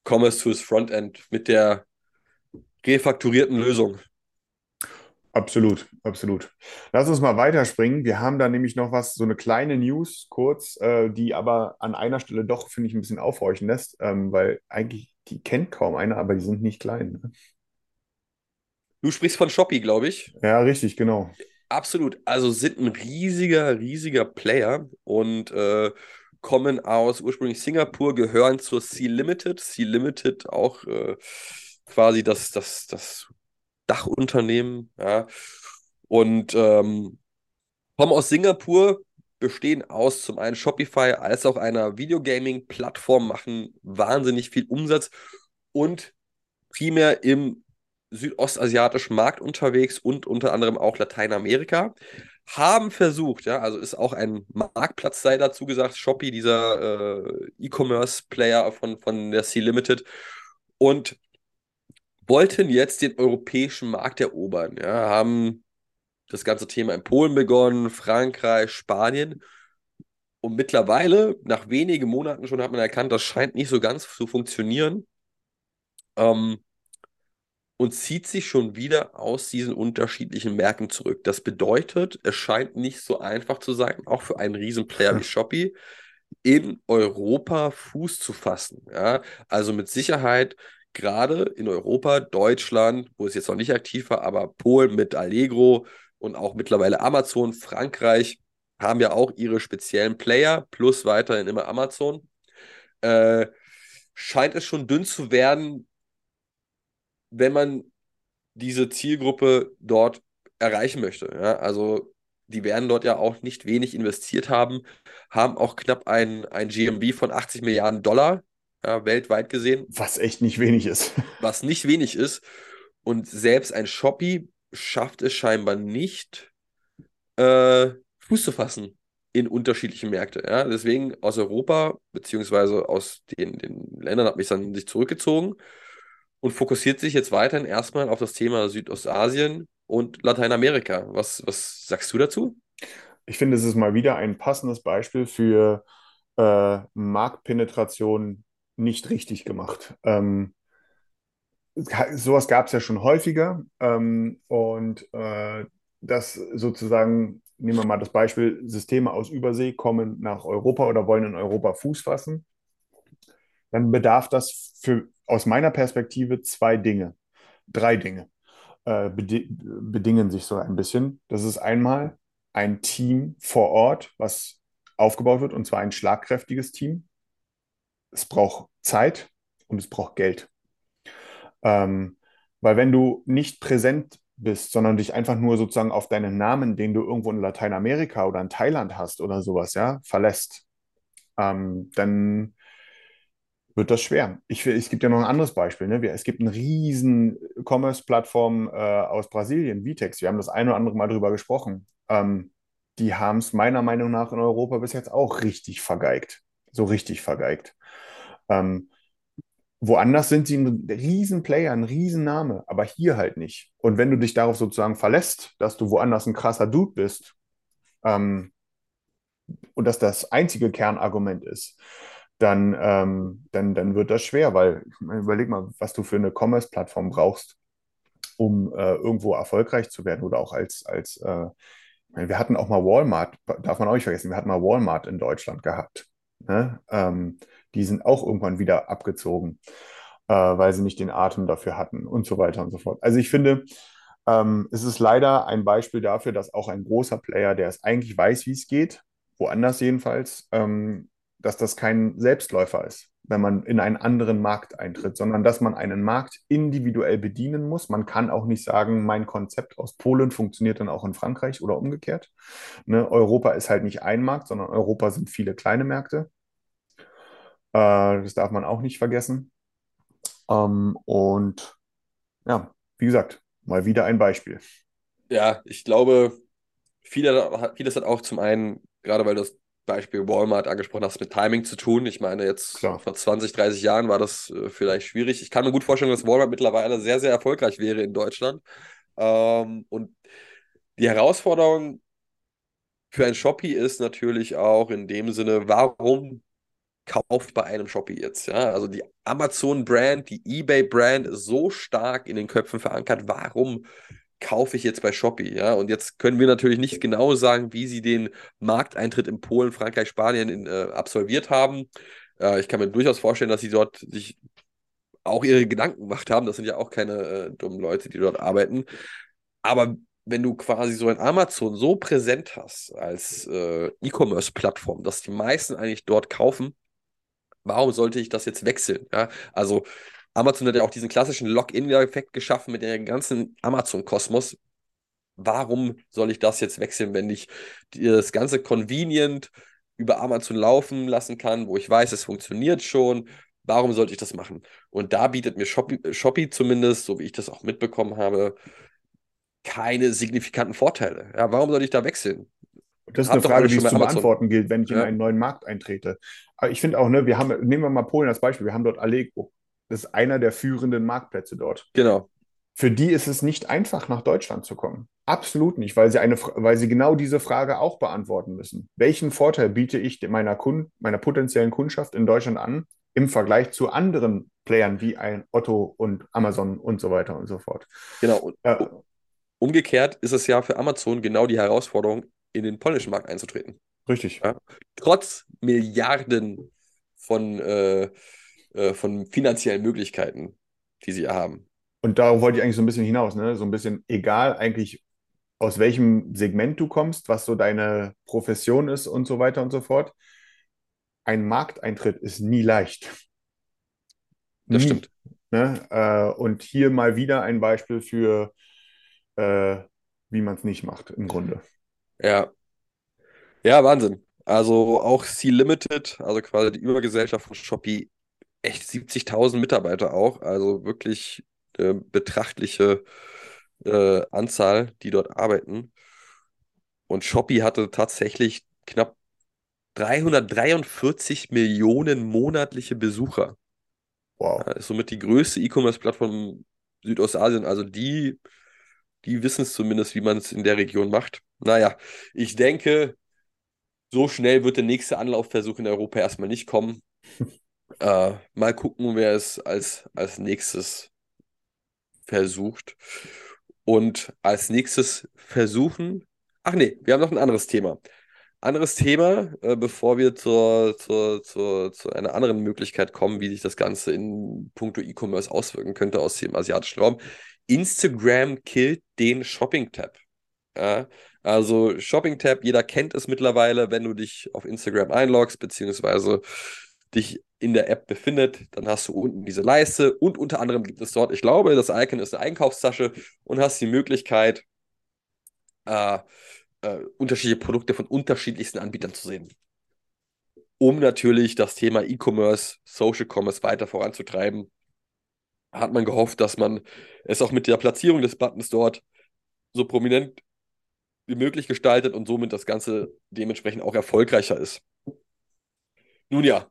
B: Commerce Tools Frontend mit der refakturierten Lösung.
A: Absolut, absolut. Lass uns mal weiterspringen. Wir haben da nämlich noch was, so eine kleine News kurz, äh, die aber an einer Stelle doch, finde ich, ein bisschen aufhorchen lässt, ähm, weil eigentlich die kennt kaum einer, aber die sind nicht klein. Ne?
B: Du sprichst von Shopee, glaube ich.
A: Ja, richtig, genau.
B: Absolut. Also sind ein riesiger, riesiger Player und äh, kommen aus ursprünglich Singapur, gehören zur Sea Limited. Sea Limited auch äh, quasi das, das, das Dachunternehmen, ja. Und ähm, kommen aus Singapur, bestehen aus zum einen Shopify als auch einer Videogaming-Plattform, machen wahnsinnig viel Umsatz und primär im südostasiatischen Markt unterwegs und unter anderem auch Lateinamerika. Haben versucht, ja, also ist auch ein Marktplatz, sei dazu gesagt, Shopee, dieser äh, E-Commerce-Player von, von der C-Limited, und wollten jetzt den europäischen Markt erobern. Ja, haben das ganze Thema in Polen begonnen, Frankreich, Spanien. Und mittlerweile, nach wenigen Monaten schon, hat man erkannt, das scheint nicht so ganz zu funktionieren. Ähm, und zieht sich schon wieder aus diesen unterschiedlichen Märkten zurück. Das bedeutet, es scheint nicht so einfach zu sein, auch für einen Riesenplayer wie [LAUGHS] Shopee, in Europa Fuß zu fassen. Ja? Also mit Sicherheit gerade in Europa, Deutschland, wo es jetzt noch nicht aktiv war, aber Polen mit Allegro und auch mittlerweile Amazon, Frankreich haben ja auch ihre speziellen Player, plus weiterhin immer Amazon. Äh, scheint es schon dünn zu werden, wenn man diese Zielgruppe dort erreichen möchte. Ja? Also die werden dort ja auch nicht wenig investiert haben, haben auch knapp ein, ein GMB von 80 Milliarden Dollar ja, weltweit gesehen.
A: Was echt nicht wenig ist.
B: Was nicht wenig ist. Und selbst ein Shopee schafft es scheinbar nicht, äh, Fuß zu fassen in unterschiedliche Märkte. Ja? Deswegen aus Europa, beziehungsweise aus den, den Ländern hat mich dann sich zurückgezogen und fokussiert sich jetzt weiterhin erstmal auf das Thema Südostasien und Lateinamerika. Was, was sagst du dazu?
A: Ich finde, es ist mal wieder ein passendes Beispiel für äh, Marktpenetration nicht richtig gemacht. Ähm, sowas gab es ja schon häufiger ähm, und äh, das sozusagen, nehmen wir mal das Beispiel, Systeme aus Übersee kommen nach Europa oder wollen in Europa Fuß fassen, dann bedarf das für, aus meiner Perspektive zwei Dinge, drei Dinge äh, bedi bedingen sich so ein bisschen. Das ist einmal ein Team vor Ort, was aufgebaut wird, und zwar ein schlagkräftiges Team, es braucht Zeit und es braucht Geld. Ähm, weil wenn du nicht präsent bist, sondern dich einfach nur sozusagen auf deinen Namen, den du irgendwo in Lateinamerika oder in Thailand hast oder sowas, ja, verlässt, ähm, dann wird das schwer. Ich, es gibt ja noch ein anderes Beispiel. Ne? Es gibt eine riesen Commerce-Plattform äh, aus Brasilien, Vitex. Wir haben das eine oder andere Mal drüber gesprochen. Ähm, die haben es meiner Meinung nach in Europa bis jetzt auch richtig vergeigt. So richtig vergeigt. Ähm, woanders sind sie ein Riesenplayer, ein Riesenname, aber hier halt nicht. Und wenn du dich darauf sozusagen verlässt, dass du woanders ein krasser Dude bist ähm, und dass das einzige Kernargument ist, dann, ähm, dann, dann wird das schwer, weil überleg mal, was du für eine Commerce-Plattform brauchst, um äh, irgendwo erfolgreich zu werden oder auch als, als äh, wir hatten auch mal Walmart, darf man auch nicht vergessen, wir hatten mal Walmart in Deutschland gehabt. Ne? Ähm, die sind auch irgendwann wieder abgezogen, äh, weil sie nicht den Atem dafür hatten und so weiter und so fort. Also ich finde, ähm, es ist leider ein Beispiel dafür, dass auch ein großer Player, der es eigentlich weiß, wie es geht, woanders jedenfalls, ähm, dass das kein Selbstläufer ist, wenn man in einen anderen Markt eintritt, sondern dass man einen Markt individuell bedienen muss. Man kann auch nicht sagen, mein Konzept aus Polen funktioniert dann auch in Frankreich oder umgekehrt. Ne? Europa ist halt nicht ein Markt, sondern Europa sind viele kleine Märkte. Äh, das darf man auch nicht vergessen. Ähm, und ja, wie gesagt, mal wieder ein Beispiel.
B: Ja, ich glaube, viele, vieles hat auch zum einen, gerade weil du das Beispiel Walmart angesprochen hast, mit Timing zu tun. Ich meine, jetzt Klar. vor 20, 30 Jahren war das äh, vielleicht schwierig. Ich kann mir gut vorstellen, dass Walmart mittlerweile sehr, sehr erfolgreich wäre in Deutschland. Ähm, und die Herausforderung für ein Shopee ist natürlich auch in dem Sinne, warum kauft bei einem Shopee jetzt. Ja? Also die Amazon-Brand, die eBay-Brand so stark in den Köpfen verankert. Warum kaufe ich jetzt bei Shopee? Ja? Und jetzt können wir natürlich nicht genau sagen, wie sie den Markteintritt in Polen, Frankreich, Spanien in, äh, absolviert haben. Äh, ich kann mir durchaus vorstellen, dass sie dort sich auch ihre Gedanken gemacht haben. Das sind ja auch keine äh, dummen Leute, die dort arbeiten. Aber wenn du quasi so ein Amazon so präsent hast als äh, E-Commerce-Plattform, dass die meisten eigentlich dort kaufen, warum sollte ich das jetzt wechseln? Ja, also Amazon hat ja auch diesen klassischen Login-Effekt geschaffen mit dem ganzen Amazon-Kosmos. warum soll ich das jetzt wechseln, wenn ich das Ganze convenient über Amazon laufen lassen kann, wo ich weiß, es funktioniert schon. Warum sollte ich das machen? Und da bietet mir Shopee, Shopee zumindest, so wie ich das auch mitbekommen habe, keine signifikanten Vorteile. Ja, warum soll ich da wechseln?
A: Das ist
B: Hab
A: eine Frage, die es zu
B: Amazon.
A: beantworten gilt, wenn ich in
B: Ja.
A: einen neuen Markt eintrete. Aber ich finde auch, ne, wir haben, nehmen wir mal Polen als Beispiel, wir haben dort Allegro. Das ist einer der führenden Marktplätze dort.
B: Genau.
A: Für die ist es nicht einfach, nach Deutschland zu kommen. Absolut nicht, weil sie, eine, weil sie genau diese Frage auch beantworten müssen. Welchen Vorteil biete ich meiner, Kund, meiner potenziellen Kundschaft in Deutschland an im Vergleich zu anderen Playern wie ein Otto und Amazon und so weiter und so fort?
B: Genau.
A: Äh,
B: umgekehrt ist es ja für Amazon genau die Herausforderung, in den polnischen Markt einzutreten.
A: richtig.
B: Ja. Trotz Milliarden von, äh, äh, von finanziellen Möglichkeiten, die sie haben.
A: Und darauf wollte ich eigentlich so ein bisschen hinaus, ne? So ein bisschen egal eigentlich, aus welchem Segment du kommst, was so deine Profession ist und so weiter und so fort. Ein Markteintritt ist nie leicht.
B: Das
A: Nie,
B: stimmt.
A: Ne? Äh, und hier mal wieder ein Beispiel für, äh, wie man es nicht macht, im Grunde.
B: Ja. Ja, Wahnsinn. Also auch Sea Limited, also quasi die Übergesellschaft von Shopee, echt 70.000 Mitarbeiter auch. Also wirklich äh, betrachtliche äh, Anzahl, die dort arbeiten. Und Shopee hatte tatsächlich knapp 343 Millionen monatliche Besucher.
A: Wow.
B: Ja, ist somit die größte E-Commerce-Plattform Südostasien. Also die, die wissen es zumindest, wie man es in der Region macht. Naja, ich denke, so schnell wird der nächste Anlaufversuch in Europa erstmal nicht kommen. [LAUGHS] Äh, mal gucken, wer es als, als nächstes versucht. Und als nächstes versuchen. Ach nee, wir haben noch ein anderes Thema. Anderes Thema, äh, bevor wir zur, zur, zur, zu einer anderen Möglichkeit kommen, wie sich das Ganze in puncto E-Commerce auswirken könnte aus dem asiatischen Raum. Instagram killt den Shopping-Tab. Ja, also Shopping-Tab, jeder kennt es mittlerweile, wenn du dich auf Instagram einloggst, beziehungsweise dich in der App befindet, dann hast du unten diese Leiste und unter anderem gibt es dort, ich glaube, das Icon ist eine Einkaufstasche und hast die Möglichkeit, äh, äh, unterschiedliche Produkte von unterschiedlichsten Anbietern zu sehen. Um natürlich das Thema E-Commerce, Social Commerce weiter voranzutreiben, hat man gehofft, dass man es auch mit der Platzierung des Buttons dort so prominent wie möglich gestaltet und somit das Ganze dementsprechend auch erfolgreicher ist. Nun ja,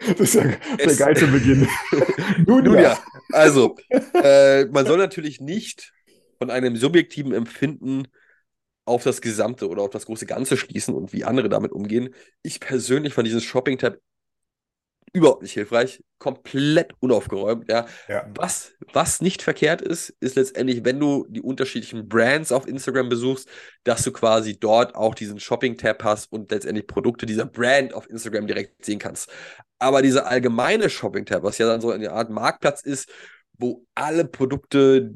A: Das ist ja der geilste Beginn. [LAUGHS] Nun,
B: Nun
A: ja.
B: ja, also, äh, man soll natürlich nicht von einem subjektiven Empfinden auf das Gesamte oder auf das große Ganze schließen und wie andere damit umgehen. Ich persönlich fand diesen Shopping-Tab überhaupt nicht hilfreich, komplett unaufgeräumt, ja.
A: Ja.
B: Was, was nicht verkehrt ist, ist letztendlich, wenn du die unterschiedlichen Brands auf Instagram besuchst, dass du quasi dort auch diesen Shopping-Tab hast und letztendlich Produkte dieser Brand auf Instagram direkt sehen kannst. Aber dieser allgemeine Shopping-Tab, was ja dann so eine Art Marktplatz ist, wo alle Produkte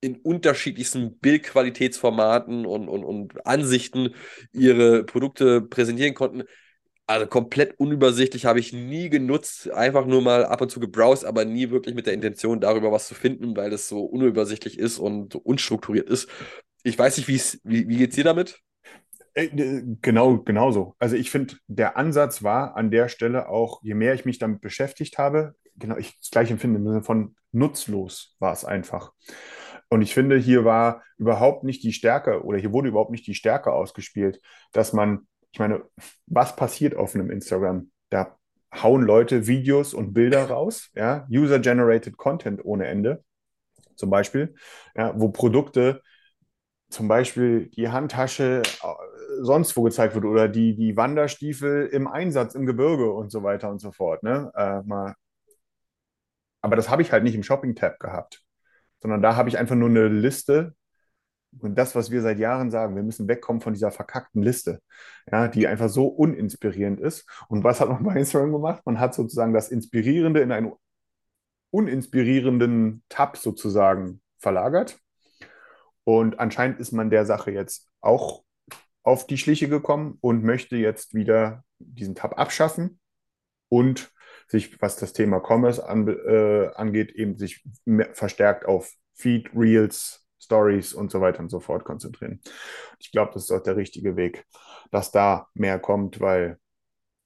B: in unterschiedlichsten Bildqualitätsformaten und, und, und Ansichten ihre Produkte präsentieren konnten, also komplett unübersichtlich habe ich nie genutzt, einfach nur mal ab und zu gebrowst, aber nie wirklich mit der Intention, darüber was zu finden, weil es so unübersichtlich ist und so unstrukturiert ist. Ich weiß nicht, wie, wie geht's dir damit?
A: Äh, Genau, genauso. Also ich finde, der Ansatz war an der Stelle auch, je mehr ich mich damit beschäftigt habe, genau, ich das gleiche empfinde im Sinne von nutzlos war es einfach. Und ich finde, hier war überhaupt nicht die Stärke oder hier wurde überhaupt nicht die Stärke ausgespielt, dass man, ich meine, was passiert auf einem Instagram? Da hauen Leute Videos und Bilder [LAUGHS] raus, ja, User-Generated Content ohne Ende, zum Beispiel, ja, wo Produkte zum Beispiel die Handtasche äh, sonst wo gezeigt wird oder die, die Wanderstiefel im Einsatz im Gebirge und so weiter und so fort. Ne? Äh, mal. Aber das habe ich halt nicht im Shopping-Tab gehabt, sondern da habe ich einfach nur eine Liste und das, was wir seit Jahren sagen, wir müssen wegkommen von dieser verkackten Liste, ja, die einfach so uninspirierend ist. Und was hat man bei Instagram gemacht? Man hat sozusagen das Inspirierende in einen uninspirierenden Tab sozusagen verlagert. Und anscheinend ist man der Sache jetzt auch auf die Schliche gekommen und möchte jetzt wieder diesen Tab abschaffen und sich, was das Thema Commerce an, äh, angeht, eben sich verstärkt auf Feed, Reels, Stories und so weiter und so fort konzentrieren. Ich glaube, das ist auch der richtige Weg, dass da mehr kommt, weil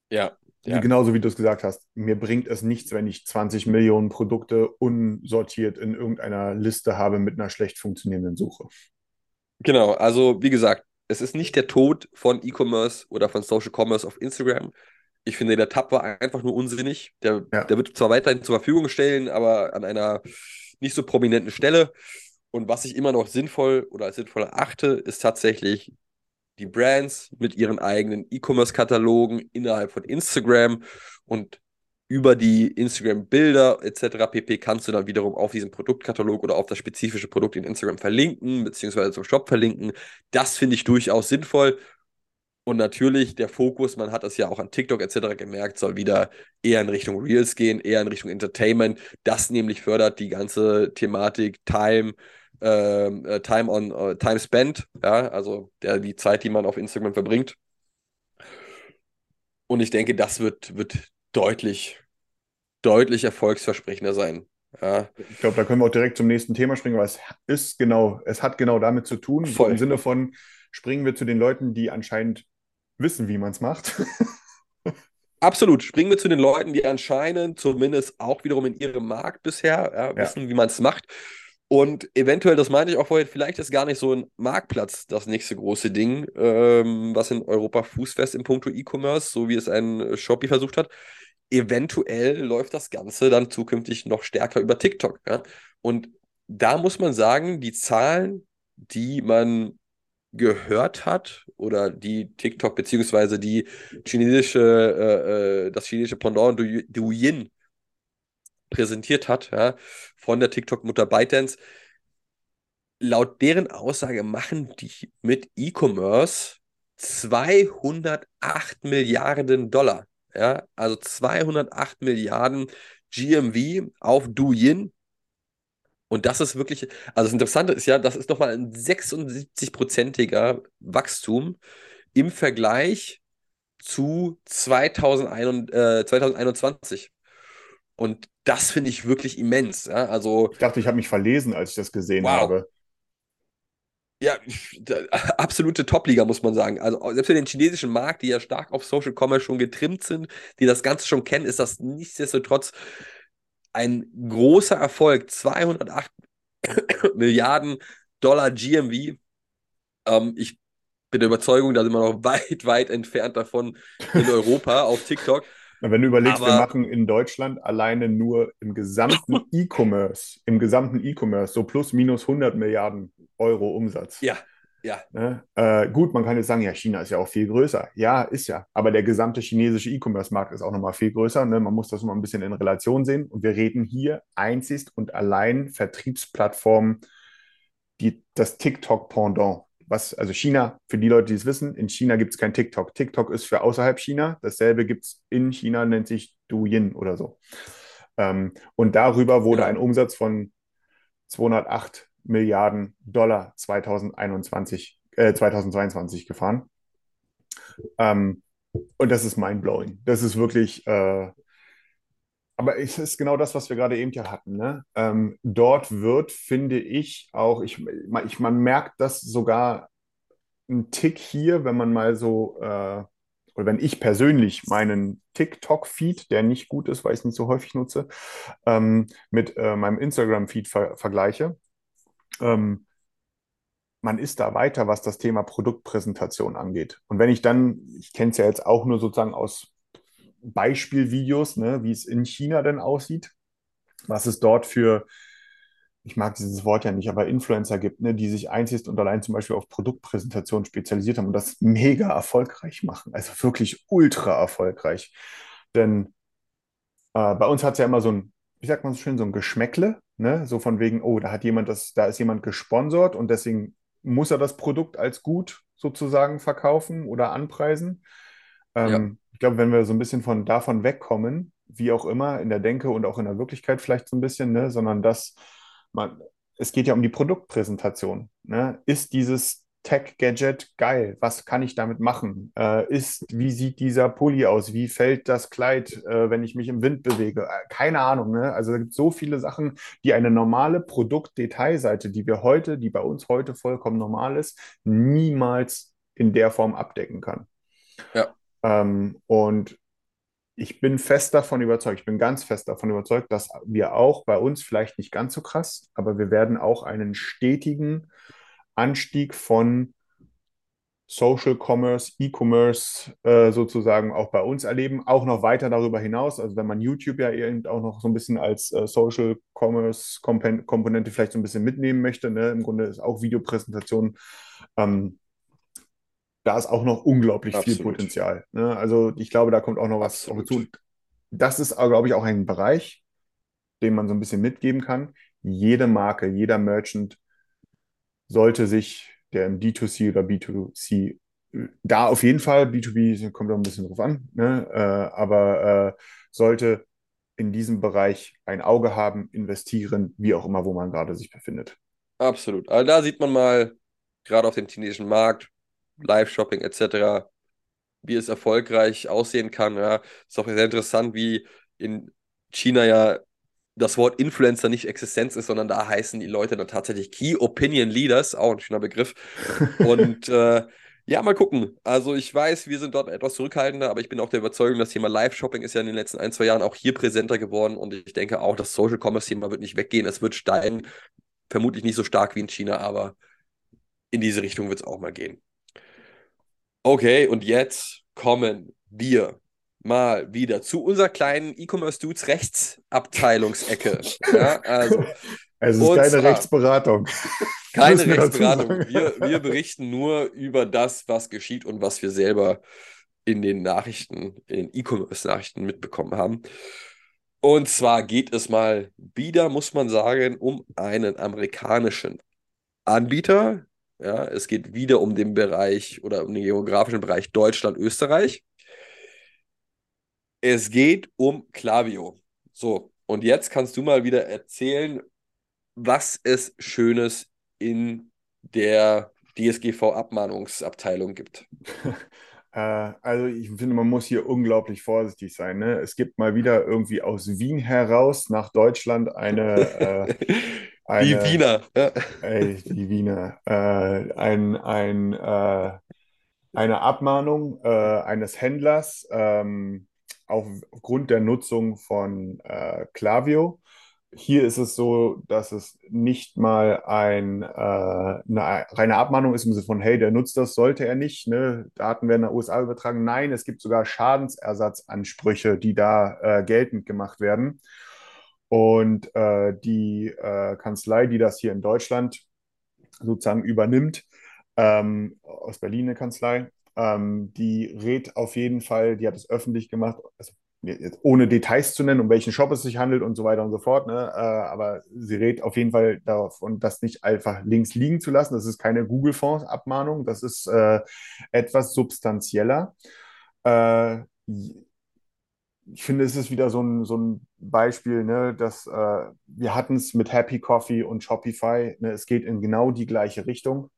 B: Ja, ja.
A: genauso wie du es gesagt hast, mir bringt es nichts, wenn ich 20 Millionen Produkte unsortiert in irgendeiner Liste habe mit einer schlecht funktionierenden Suche.
B: Genau, also wie gesagt, es ist nicht der Tod von E-Commerce oder von Social Commerce auf Instagram. Ich finde, der Tab war einfach nur unsinnig. Der,
A: Ja.
B: der wird zwar weiterhin zur Verfügung stellen, aber an einer nicht so prominenten Stelle. Und was ich immer noch sinnvoll oder als sinnvoll erachte, ist tatsächlich die Brands mit ihren eigenen E-Commerce-Katalogen innerhalb von Instagram und über die Instagram-Bilder etc. pp. kannst du dann wiederum auf diesen Produktkatalog oder auf das spezifische Produkt in Instagram verlinken, beziehungsweise zum Shop verlinken. Das finde ich durchaus sinnvoll. Und natürlich der Fokus, man hat es ja auch an TikTok etc. gemerkt, soll wieder eher in Richtung Reels gehen, eher in Richtung Entertainment. Das nämlich fördert die ganze Thematik Time, äh, Time on äh, Time Spent, ja, also der, die Zeit, die man auf Instagram verbringt. Und ich denke, das wird, wird deutlich, deutlich erfolgsversprechender sein. Ja,
A: Ich glaube, da können wir auch direkt zum nächsten Thema springen, weil es ist genau, es hat genau damit zu tun, so im Sinne von springen wir zu den Leuten, die anscheinend wissen, wie man es macht. [LAUGHS]
B: Absolut. Springen wir zu den Leuten, die anscheinend zumindest auch wiederum in ihrem Markt bisher ja, wissen, wie man es macht. Und eventuell, das meinte ich auch vorher, vielleicht ist gar nicht so ein Marktplatz das nächste große Ding, ähm, was in Europa fußfest im Punkto E-Commerce, so wie es ein Shopee versucht hat. Eventuell läuft das Ganze dann zukünftig noch stärker über TikTok. Ja? Und da muss man sagen, die Zahlen, die man gehört hat oder die TikTok beziehungsweise die chinesische, äh, äh, das chinesische Pendant Du- Douyin präsentiert hat, ja, von der TikTok-Mutter ByteDance. Laut deren Aussage machen die mit E-Commerce 208 Milliarden Dollar. Ja, also 208 Milliarden GMV auf Douyin. Und das ist wirklich, also das Interessante ist ja, das ist nochmal ein 76-prozentiger Wachstum im Vergleich zu 2021, äh, 2021. Und das finde ich wirklich immens. Ja? Also,
A: Ich dachte, ich habe mich verlesen, als ich das gesehen
B: Wow.
A: habe.
B: ja, [LAUGHS] absolute Top-Liga, muss man sagen. Also, selbst für den chinesischen Markt, die ja stark auf Social Commerce schon getrimmt sind, die das Ganze schon kennen, ist das nichtsdestotrotz ein großer Erfolg. 208 [COUGHS] Milliarden Dollar GMV. Ähm, ich bin der Überzeugung, da sind wir noch [LAUGHS] weit, weit entfernt davon in Europa auf TikTok.
A: Wenn du überlegst, wir
B: Aber-
A: machen in Deutschland alleine nur im gesamten [LAUGHS] E-Commerce, im gesamten E-Commerce so plus minus 100 Milliarden Euro Umsatz.
B: Ja, ja.
A: Ne? Äh, gut, man kann jetzt sagen, ja, China ist ja auch viel größer. Ja, ist ja. Aber der gesamte chinesische E-Commerce-Markt ist auch nochmal viel größer. Ne? Man muss das mal ein bisschen in Relation sehen. Und wir reden hier einzig und allein Vertriebsplattformen, die das TikTok-Pendant. Was, also China, für die Leute, die es wissen, in China gibt es kein TikTok. TikTok ist für außerhalb China. Dasselbe gibt es in China, nennt sich Douyin oder so. Ähm, und darüber wurde ein Umsatz von 208 Milliarden Dollar 2021, äh, 2022 gefahren. Ähm, und das ist mindblowing. Das ist wirklich, äh, aber es ist genau das, was wir gerade eben ja hatten. Ne? Ähm, dort wird, finde ich, auch, ich, ich, man merkt das sogar ein Tick hier, wenn man mal so, äh, oder wenn ich persönlich meinen TikTok-Feed, der nicht gut ist, weil ich es nicht so häufig nutze, ähm, mit äh, meinem Instagram-Feed ver vergleiche. Ähm, man ist da weiter, was das Thema Produktpräsentation angeht. Und wenn ich dann, ich kenne es ja jetzt auch nur sozusagen aus Beispielvideos, ne, wie es in China denn aussieht, was es dort für, ich mag dieses Wort ja nicht, aber Influencer gibt, ne, die sich einzig und allein zum Beispiel auf Produktpräsentation spezialisiert haben und das mega erfolgreich machen. Also wirklich ultra erfolgreich. Denn äh, bei uns hat es ja immer so ein, wie sagt man so schön, so ein Geschmäckle, ne? So von wegen, oh, da hat jemand das, da ist jemand gesponsert und deswegen muss er das Produkt als gut sozusagen verkaufen oder anpreisen. Ähm, Ich glaube, wenn wir so ein bisschen von davon wegkommen, wie auch immer, in der Denke und auch in der Wirklichkeit vielleicht so ein bisschen, ne, sondern dass man, es geht ja um die Produktpräsentation. Ne? Ist dieses Tech-Gadget geil? Was kann ich damit machen? Äh, ist, wie sieht dieser Pulli aus? Wie fällt das Kleid, äh, wenn ich mich im Wind bewege? Äh, keine Ahnung, ne? Also es gibt so viele Sachen, die eine normale Produktdetailseite, die wir heute, die bei uns heute vollkommen normal ist, niemals in der Form abdecken kann.
B: Ja.
A: Ähm, und ich bin fest davon überzeugt, ich bin ganz fest davon überzeugt, dass wir auch bei uns vielleicht nicht ganz so krass, aber wir werden auch einen stetigen Anstieg von Social Commerce, E-Commerce äh, sozusagen auch bei uns erleben, auch noch weiter darüber hinaus. Also wenn man YouTube ja eben auch noch so ein bisschen als äh, Social Commerce Komponente vielleicht so ein bisschen mitnehmen möchte, ne? im Grunde ist auch Videopräsentation, ähm, da ist auch noch unglaublich
B: Absolut.
A: viel Potenzial. Ne? Also ich glaube, da kommt auch noch was auf uns zu. Das ist, glaube ich, auch ein Bereich, den man so ein bisschen mitgeben kann. Jede Marke, jeder Merchant sollte sich, der im D2C oder B2C, da auf jeden Fall, B2B kommt auch ein bisschen drauf an, ne? äh, aber äh, sollte in diesem Bereich ein Auge haben, investieren, wie auch immer, wo man gerade sich befindet.
B: Absolut. Also da sieht man mal, gerade auf dem chinesischen Markt, Live-Shopping etc., wie es erfolgreich aussehen kann. Ja, ist auch sehr interessant, wie in China ja das Wort Influencer nicht Existenz ist, sondern da heißen die Leute dann tatsächlich Key Opinion Leaders, auch ein schöner Begriff. Und [LAUGHS] äh, ja, mal gucken. Also ich weiß, wir sind dort etwas zurückhaltender, aber ich bin auch der Überzeugung, das Thema Live-Shopping ist ja in den letzten ein, zwei Jahren auch hier präsenter geworden und ich denke auch, das Social Commerce-Thema wird nicht weggehen. Es wird steigen, vermutlich nicht so stark wie in China, aber in diese Richtung wird es auch mal gehen. Okay, und jetzt kommen wir mal wieder zu unserer kleinen E-Commerce Dudes Rechtsabteilungsecke. [LAUGHS] Ja, also,
A: es ist keine Rechtsberatung. [LAUGHS]
B: Keine Rechtsberatung. Wir, wir berichten nur über das, was geschieht und was wir selber in den Nachrichten, in den E-Commerce-Nachrichten mitbekommen haben. Und zwar geht es mal wieder, muss man sagen, um einen amerikanischen Anbieter. Ja, es geht wieder um den Bereich oder um den geografischen Bereich Deutschland, Österreich. Es geht um Klaviyo. So, und jetzt kannst du mal wieder erzählen, was es Schönes in der DSGV-Abmahnungsabteilung gibt. [LAUGHS]
A: Äh, also ich finde, man muss hier unglaublich vorsichtig sein. Ne? Es gibt mal wieder irgendwie aus Wien heraus nach Deutschland eine... [LAUGHS] Äh, eine
B: die Wiener. Ja.
A: Ey, die Wiener. Äh, ein, ein, äh, eine Abmahnung äh, eines Händlers ähm, aufgrund der Nutzung von äh, Klaviyo. Hier ist es so, dass es nicht mal ein, äh, eine reine Abmahnung ist im Sinne von, hey, der nutzt das, sollte er nicht, ne? Daten werden nach USA übertragen. Nein, es gibt sogar Schadensersatzansprüche, die da äh, geltend gemacht werden. Und äh, die äh, Kanzlei, die das hier in Deutschland sozusagen übernimmt, ähm, aus Berlin eine Kanzlei, ähm, die rät auf jeden Fall, die hat es öffentlich gemacht, also ohne Details zu nennen, um welchen Shop es sich handelt und so weiter und so fort. Ne? Äh, aber sie rät auf jeden Fall davon, das nicht einfach links liegen zu lassen. Das ist keine Google-Fonds-Abmahnung, das ist äh, etwas substanzieller. Äh, ich finde, es ist wieder so ein, so ein Beispiel, ne, dass äh, wir hatten es mit Happy Coffee und Shopify. Ne, es geht in genau die gleiche Richtung.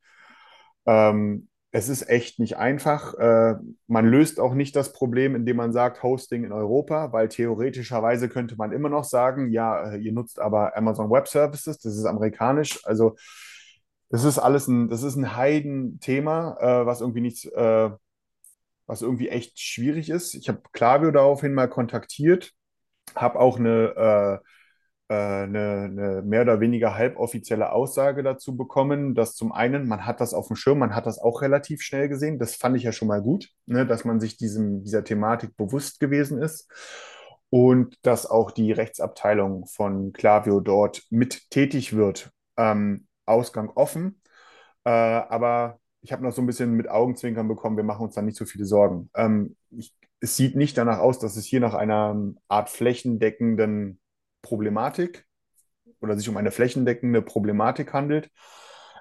A: Ähm, es ist echt nicht einfach. Äh, man löst auch nicht das Problem, indem man sagt Hosting in Europa, weil theoretischerweise könnte man immer noch sagen, ja, äh, ihr nutzt aber Amazon Web Services, das ist amerikanisch. Also das ist alles ein, das ist ein Heidenthema, äh, was irgendwie nichts, äh, was irgendwie echt schwierig ist. Ich habe Klaviyo daraufhin mal kontaktiert, habe auch eine äh, äh, eine, eine, mehr oder weniger halboffizielle Aussage dazu bekommen, dass zum einen, man hat das auf dem Schirm, man hat das auch relativ schnell gesehen. Das fand ich ja schon mal gut, ne, dass man sich diesem, dieser Thematik bewusst gewesen ist. Und dass auch die Rechtsabteilung von Klaviyo dort mit tätig wird. Ähm, Ausgang offen. Äh, aber ich habe noch so ein bisschen mit Augenzwinkern bekommen, wir machen uns da nicht so viele Sorgen. Ähm, ich, es sieht nicht danach aus, dass es hier nach einer Art flächendeckenden Problematik oder sich um eine flächendeckende Problematik handelt.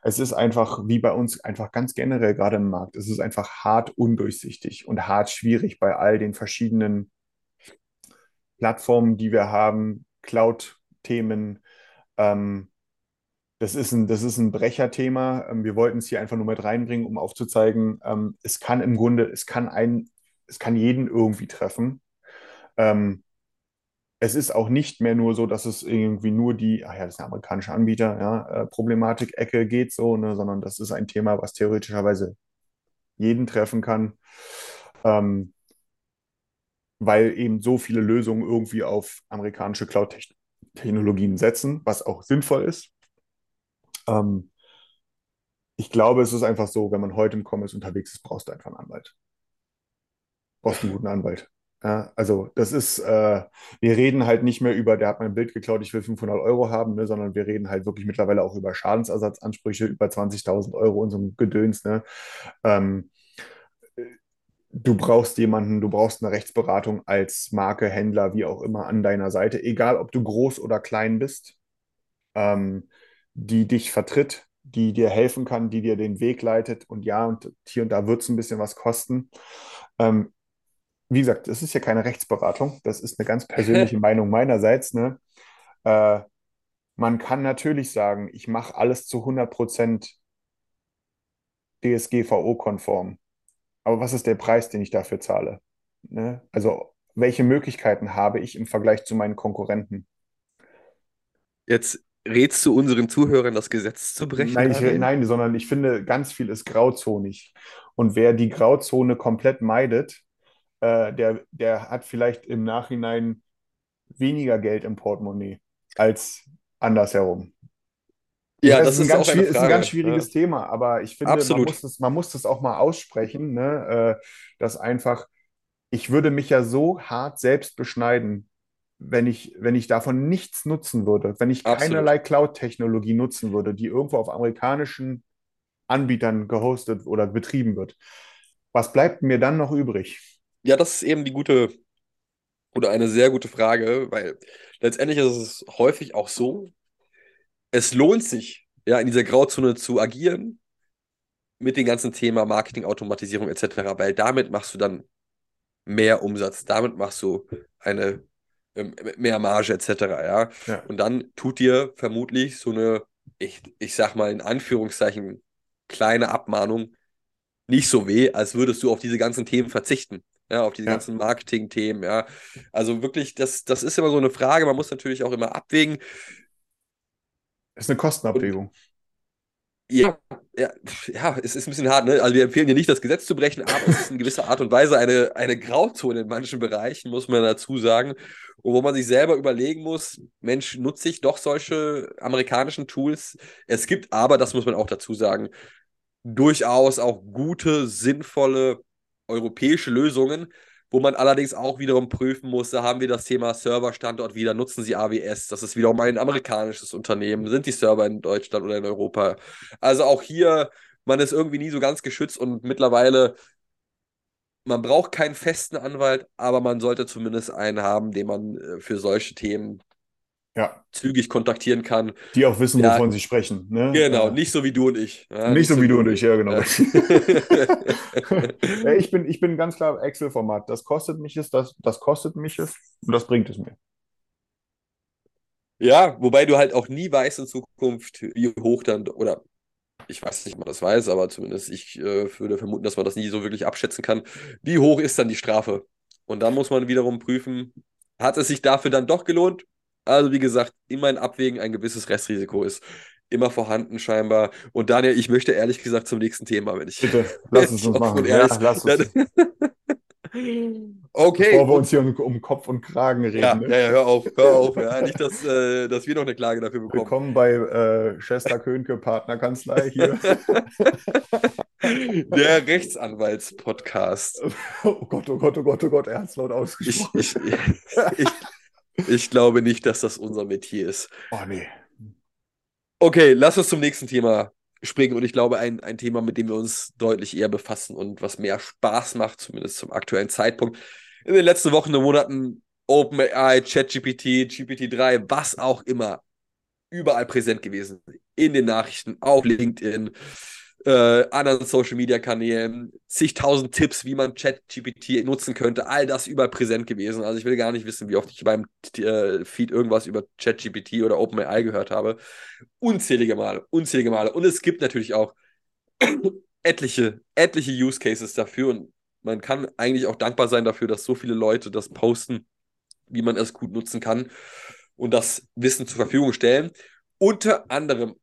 A: Es ist einfach, wie bei uns, einfach ganz generell gerade im Markt, es ist einfach hart undurchsichtig und hart schwierig bei all den verschiedenen Plattformen, die wir haben, Cloud-Themen, ähm, das ist ein, das ist ein Brecherthema. Ähm, wir wollten es hier einfach nur mit reinbringen, um aufzuzeigen, ähm, es kann im Grunde, es kann einen, es kann jeden irgendwie treffen. Ähm, es ist auch nicht mehr nur so, dass es irgendwie nur die, ach ja, das ist ein amerikanischer Anbieter, ja, äh, Problematik-Ecke geht so, ne, sondern das ist ein Thema, was theoretischerweise jeden treffen kann, ähm, weil eben so viele Lösungen irgendwie auf amerikanische Cloud-Technologien setzen, was auch sinnvoll ist. Ähm, ich glaube, es ist einfach so, wenn man heute im Commerce unterwegs ist, brauchst du einfach einen Anwalt. Brauchst einen guten Anwalt. Ja, also das ist, äh, wir reden halt nicht mehr über, der hat mein Bild geklaut, ich will 500 Euro haben, ne, sondern wir reden halt wirklich mittlerweile auch über Schadensersatzansprüche, über 20.000 Euro und so ein Gedöns. Ne? Ähm, du brauchst jemanden, du brauchst eine Rechtsberatung als Marke, Händler, wie auch immer an deiner Seite, egal ob du groß oder klein bist, ähm, die dich vertritt, die dir helfen kann, die dir den Weg leitet. Und ja, und hier und da wird es ein bisschen was kosten. Ähm, wie gesagt, das ist ja keine Rechtsberatung, das ist eine ganz persönliche [LAUGHS] Meinung meinerseits. Ne? Äh, man kann natürlich sagen, ich mache alles zu 100% DSGVO-konform. Aber was ist der Preis, den ich dafür zahle? Ne? Also, welche Möglichkeiten habe ich im Vergleich zu meinen Konkurrenten?
B: Jetzt rätst du unseren Zuhörern, das Gesetz zu brechen?
A: Nein, ich, nein, sondern ich finde, ganz viel ist grauzonig. Und wer die Grauzone komplett meidet, äh, der, der hat vielleicht im Nachhinein weniger Geld im Portemonnaie als andersherum.
B: Ja,
A: das,
B: das
A: ist, ein
B: ist
A: ganz,
B: auch eine
A: schwier- ist ein ganz schwieriges
B: Ja.
A: Thema, aber ich finde, man muss das, man muss das auch mal aussprechen, ne? äh, dass einfach, ich würde mich ja so hart selbst beschneiden, wenn ich, wenn ich davon nichts nutzen würde, wenn ich
B: Absolut.
A: keinerlei Cloud-Technologie nutzen würde, die irgendwo auf amerikanischen Anbietern gehostet oder betrieben wird. Was bleibt mir dann noch übrig?
B: Ja, das ist eben die gute oder eine sehr gute Frage, weil letztendlich ist es häufig auch so, es lohnt sich, ja, in dieser Grauzone zu agieren mit dem ganzen Thema Marketing, Automatisierung etc., weil damit machst du dann mehr Umsatz, damit machst du eine mehr Marge etc., ja.
A: Ja.
B: Und dann tut dir vermutlich so eine, ich, ich sag mal in Anführungszeichen, kleine Abmahnung nicht so weh, als würdest du auf diese ganzen Themen verzichten. Ja, auf diese
A: Ja.
B: ganzen Marketing-Themen, ja. Also wirklich, das, das ist immer so eine Frage, man muss natürlich auch immer abwägen.
A: Das ist eine Kostenabwägung.
B: Ja, ja, ja, es ist ein bisschen hart, ne? Also wir empfehlen dir nicht, das Gesetz zu brechen, aber es ist in gewisser Art und Weise eine, eine Grauzone in manchen Bereichen, muss man dazu sagen. Und wo man sich selber überlegen muss, Mensch, nutze ich doch solche amerikanischen Tools? Es gibt aber, das muss man auch dazu sagen, durchaus auch gute, sinnvolle europäische Lösungen, wo man allerdings auch wiederum prüfen muss, da haben wir das Thema Serverstandort wieder, nutzen Sie AWS, das ist wiederum ein amerikanisches Unternehmen, sind die Server in Deutschland oder in Europa? Also auch hier, man ist irgendwie nie so ganz geschützt und mittlerweile, man braucht keinen festen Anwalt, aber man sollte zumindest einen haben, den man äh, für solche Themen
A: Ja,
B: zügig kontaktieren kann.
A: die auch wissen,
B: Ja.
A: wovon sie sprechen. Ne?
B: Genau,
A: Ja.
B: nicht so wie du und ich. Ja,
A: Nicht so wie du und ich, ja, genau. [LAUGHS] Ich bin, ich bin ganz klar Excel-Format. Das kostet mich es, das, das kostet mich es und das bringt es mir.
B: Ja, wobei du halt auch nie weißt in Zukunft, wie hoch dann, oder ich weiß nicht, ob man das weiß, aber zumindest ich äh, würde vermuten, dass man das nie so wirklich abschätzen kann. Wie hoch ist dann die Strafe? Und dann muss man wiederum prüfen, hat es sich dafür dann doch gelohnt? Also, wie gesagt, immer ein Abwägen, ein gewisses Restrisiko ist immer vorhanden scheinbar. Und Daniel, ich möchte ehrlich gesagt zum nächsten Thema, wenn ich.
A: Bitte, [LAUGHS] lass uns
B: offen
A: machen. Ja, lass uns. [LAUGHS]
B: Okay.
A: Bevor wir uns hier um, um Kopf und Kragen reden.
B: ja,
A: ne?
B: ja, ja, hör auf, hör auf. Ja. Nicht, dass, äh, dass wir noch eine Klage dafür bekommen.
A: Willkommen bei äh, Könke Partnerkanzlei hier. [LAUGHS]
B: Der Rechtsanwaltspodcast.
A: oh Gott, oh Gott, oh Gott, oh Gott, er hat es laut ausgesprochen.
B: ich, ich, ich glaube nicht, dass das unser Metier ist.
A: oh nee.
B: Okay, lass uns zum nächsten Thema springen. Und ich glaube, ein, ein Thema, mit dem wir uns deutlich eher befassen und was mehr Spaß macht, zumindest zum aktuellen Zeitpunkt. In den letzten Wochen und Monaten OpenAI, ChatGPT, GPT-3, was auch immer, überall präsent gewesen. In den Nachrichten, auf LinkedIn, äh, anderen Social Media Kanälen, zigtausend Tipps, wie man ChatGPT nutzen könnte, all das überall präsent gewesen. Also ich will gar nicht wissen, wie oft ich beim äh, Feed irgendwas über ChatGPT oder OpenAI gehört habe. Unzählige Male, unzählige Male. Und es gibt natürlich auch [COUGHS] etliche, etliche Use Cases dafür und man kann eigentlich auch dankbar sein dafür, dass so viele Leute das posten, wie man es gut nutzen kann und das Wissen zur Verfügung stellen. Unter anderem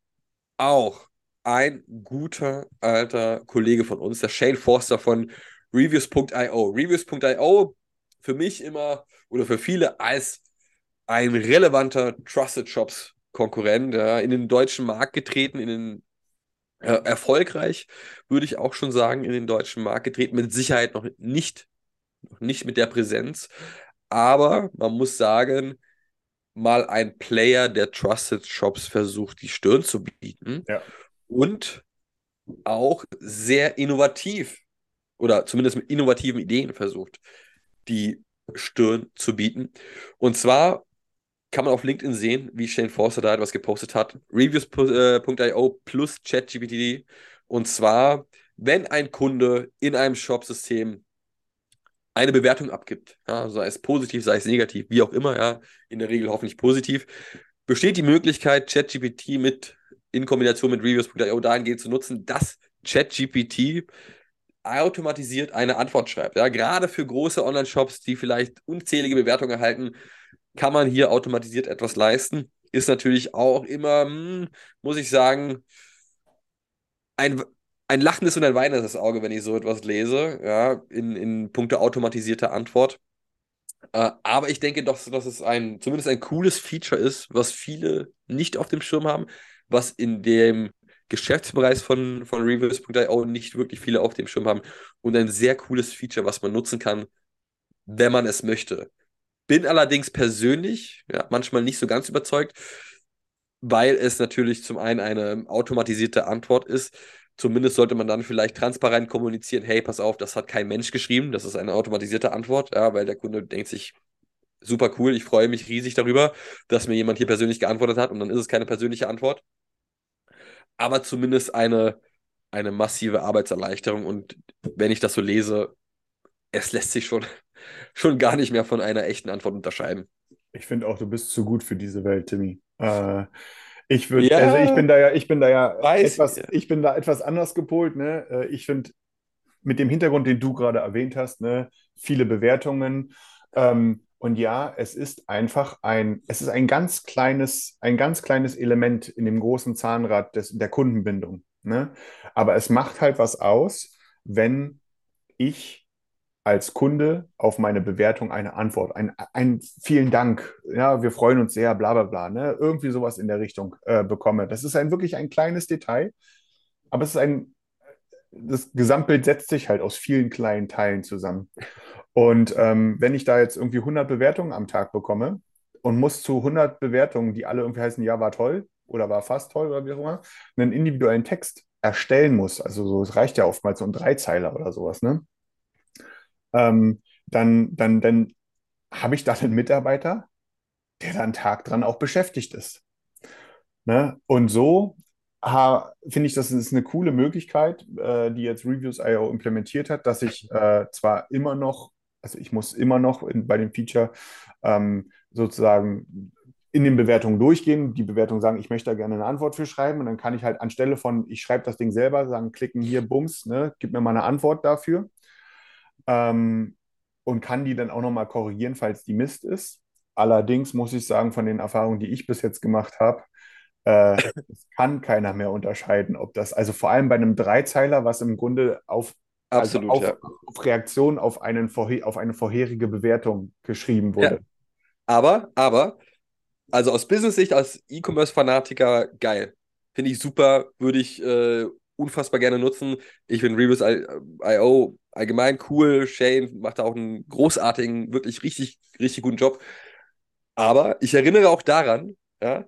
B: auch ein guter alter Kollege von uns, der Shane Forster von Reviews.io. Reviews.io für mich immer oder für viele als ein relevanter Trusted Shops Konkurrent, ja, in den deutschen Markt getreten, in den äh, erfolgreich, würde ich auch schon sagen, in den deutschen Markt getreten. Mit Sicherheit noch nicht, noch nicht mit der Präsenz. Aber man muss sagen, mal ein Player der Trusted Shops versucht, die Stirn zu bieten.
A: Ja.
B: Und auch sehr innovativ oder zumindest mit innovativen Ideen versucht, die Stirn zu bieten. Und zwar kann man auf LinkedIn sehen, wie Shane Forster da etwas gepostet hat. Reviews.io plus ChatGPT. Und zwar, wenn ein Kunde in einem Shop-System eine Bewertung abgibt, ja, sei es positiv, sei es negativ, wie auch immer, ja, in der Regel hoffentlich positiv, besteht die Möglichkeit, ChatGPT mit in Kombination mit Reviews.io dahingehend zu nutzen, dass ChatGPT automatisiert eine Antwort schreibt. Ja, gerade für große Online-Shops, die vielleicht unzählige Bewertungen erhalten, kann man hier automatisiert etwas leisten. Ist natürlich auch immer, hm, muss ich sagen, ein, ein lachendes und ein weinendes Auge, wenn ich so etwas lese, ja, in, in puncto automatisierte Antwort. Äh, aber ich denke doch, dass es ein, zumindest ein cooles Feature ist, was viele nicht auf dem Schirm haben, was in dem Geschäftsbereich von, von Reviews.io nicht wirklich viele auf dem Schirm haben und ein sehr cooles Feature, was man nutzen kann, wenn man es möchte. Bin allerdings persönlich ja, manchmal nicht so ganz überzeugt, weil es natürlich zum einen eine automatisierte Antwort ist. Zumindest sollte man dann vielleicht transparent kommunizieren, hey, pass auf, das hat kein Mensch geschrieben, das ist eine automatisierte Antwort, ja, weil der Kunde denkt sich, super cool, ich freue mich riesig darüber, dass mir jemand hier persönlich geantwortet hat und dann ist es keine persönliche Antwort. Aber zumindest eine, eine massive Arbeitserleichterung und wenn ich das so lese, es lässt sich schon [LAUGHS] schon gar nicht mehr von einer echten Antwort unterscheiden.
A: Ich finde auch, du bist zu gut für diese Welt, Timmy. Äh, ich würde, ja, also ich bin da ja, ich bin da ja etwas, ich. ich bin da etwas anders gepolt. Ne? Äh, ich finde, mit dem Hintergrund, den du gerade erwähnt hast, ne, viele Bewertungen. Ähm, und ja, es ist einfach ein, es ist ein ganz kleines, ein ganz kleines Element in dem großen Zahnrad des, der Kundenbindung. Ne? Aber es macht halt was aus, wenn ich als Kunde auf meine Bewertung eine Antwort, ein, ein vielen Dank, ja, wir freuen uns sehr, bla bla bla, ne? irgendwie sowas in der Richtung äh, bekomme. Das ist ein wirklich ein kleines Detail, aber es ist ein, das Gesamtbild setzt sich halt aus vielen kleinen Teilen zusammen. Und ähm, wenn ich da jetzt irgendwie 100 Bewertungen am Tag bekomme und muss zu 100 Bewertungen, die alle irgendwie heißen, ja, war toll oder war fast toll oder wie auch immer, einen individuellen Text erstellen muss, also so, es reicht ja oftmals so ein Dreizeiler oder sowas, ne? ähm, dann, dann, dann habe ich da einen Mitarbeiter, der da einen Tag dran auch beschäftigt ist. Ne? Und so finde ich, das ist eine coole Möglichkeit, äh, die jetzt Reviews.io implementiert hat, dass ich äh, zwar immer noch, also ich muss immer noch in, bei dem Feature ähm, sozusagen in den Bewertungen durchgehen, die Bewertungen sagen, ich möchte da gerne eine Antwort für schreiben. Und dann kann ich halt anstelle von, ich schreibe das Ding selber, sagen, klicken hier, Bums, ne, gib mir mal eine Antwort dafür. Ähm, und kann die dann auch nochmal korrigieren, falls die Mist ist. Allerdings muss ich sagen, von den Erfahrungen, die ich bis jetzt gemacht habe, äh, [LAUGHS] kann keiner mehr unterscheiden, ob das, also vor allem bei einem Dreizeiler, was im Grunde auf, also
B: Absolut,
A: auf,
B: ja.
A: auf Reaktion auf, einen, auf eine vorherige Bewertung geschrieben wurde.
B: Ja. Aber, aber, also aus Business-Sicht, als E-Commerce-Fanatiker, geil. Finde ich super, würde ich äh, unfassbar gerne nutzen. Ich finde Reviews.io allgemein cool. Shane macht da auch einen großartigen, wirklich richtig, richtig guten Job. Aber ich erinnere auch daran, ja,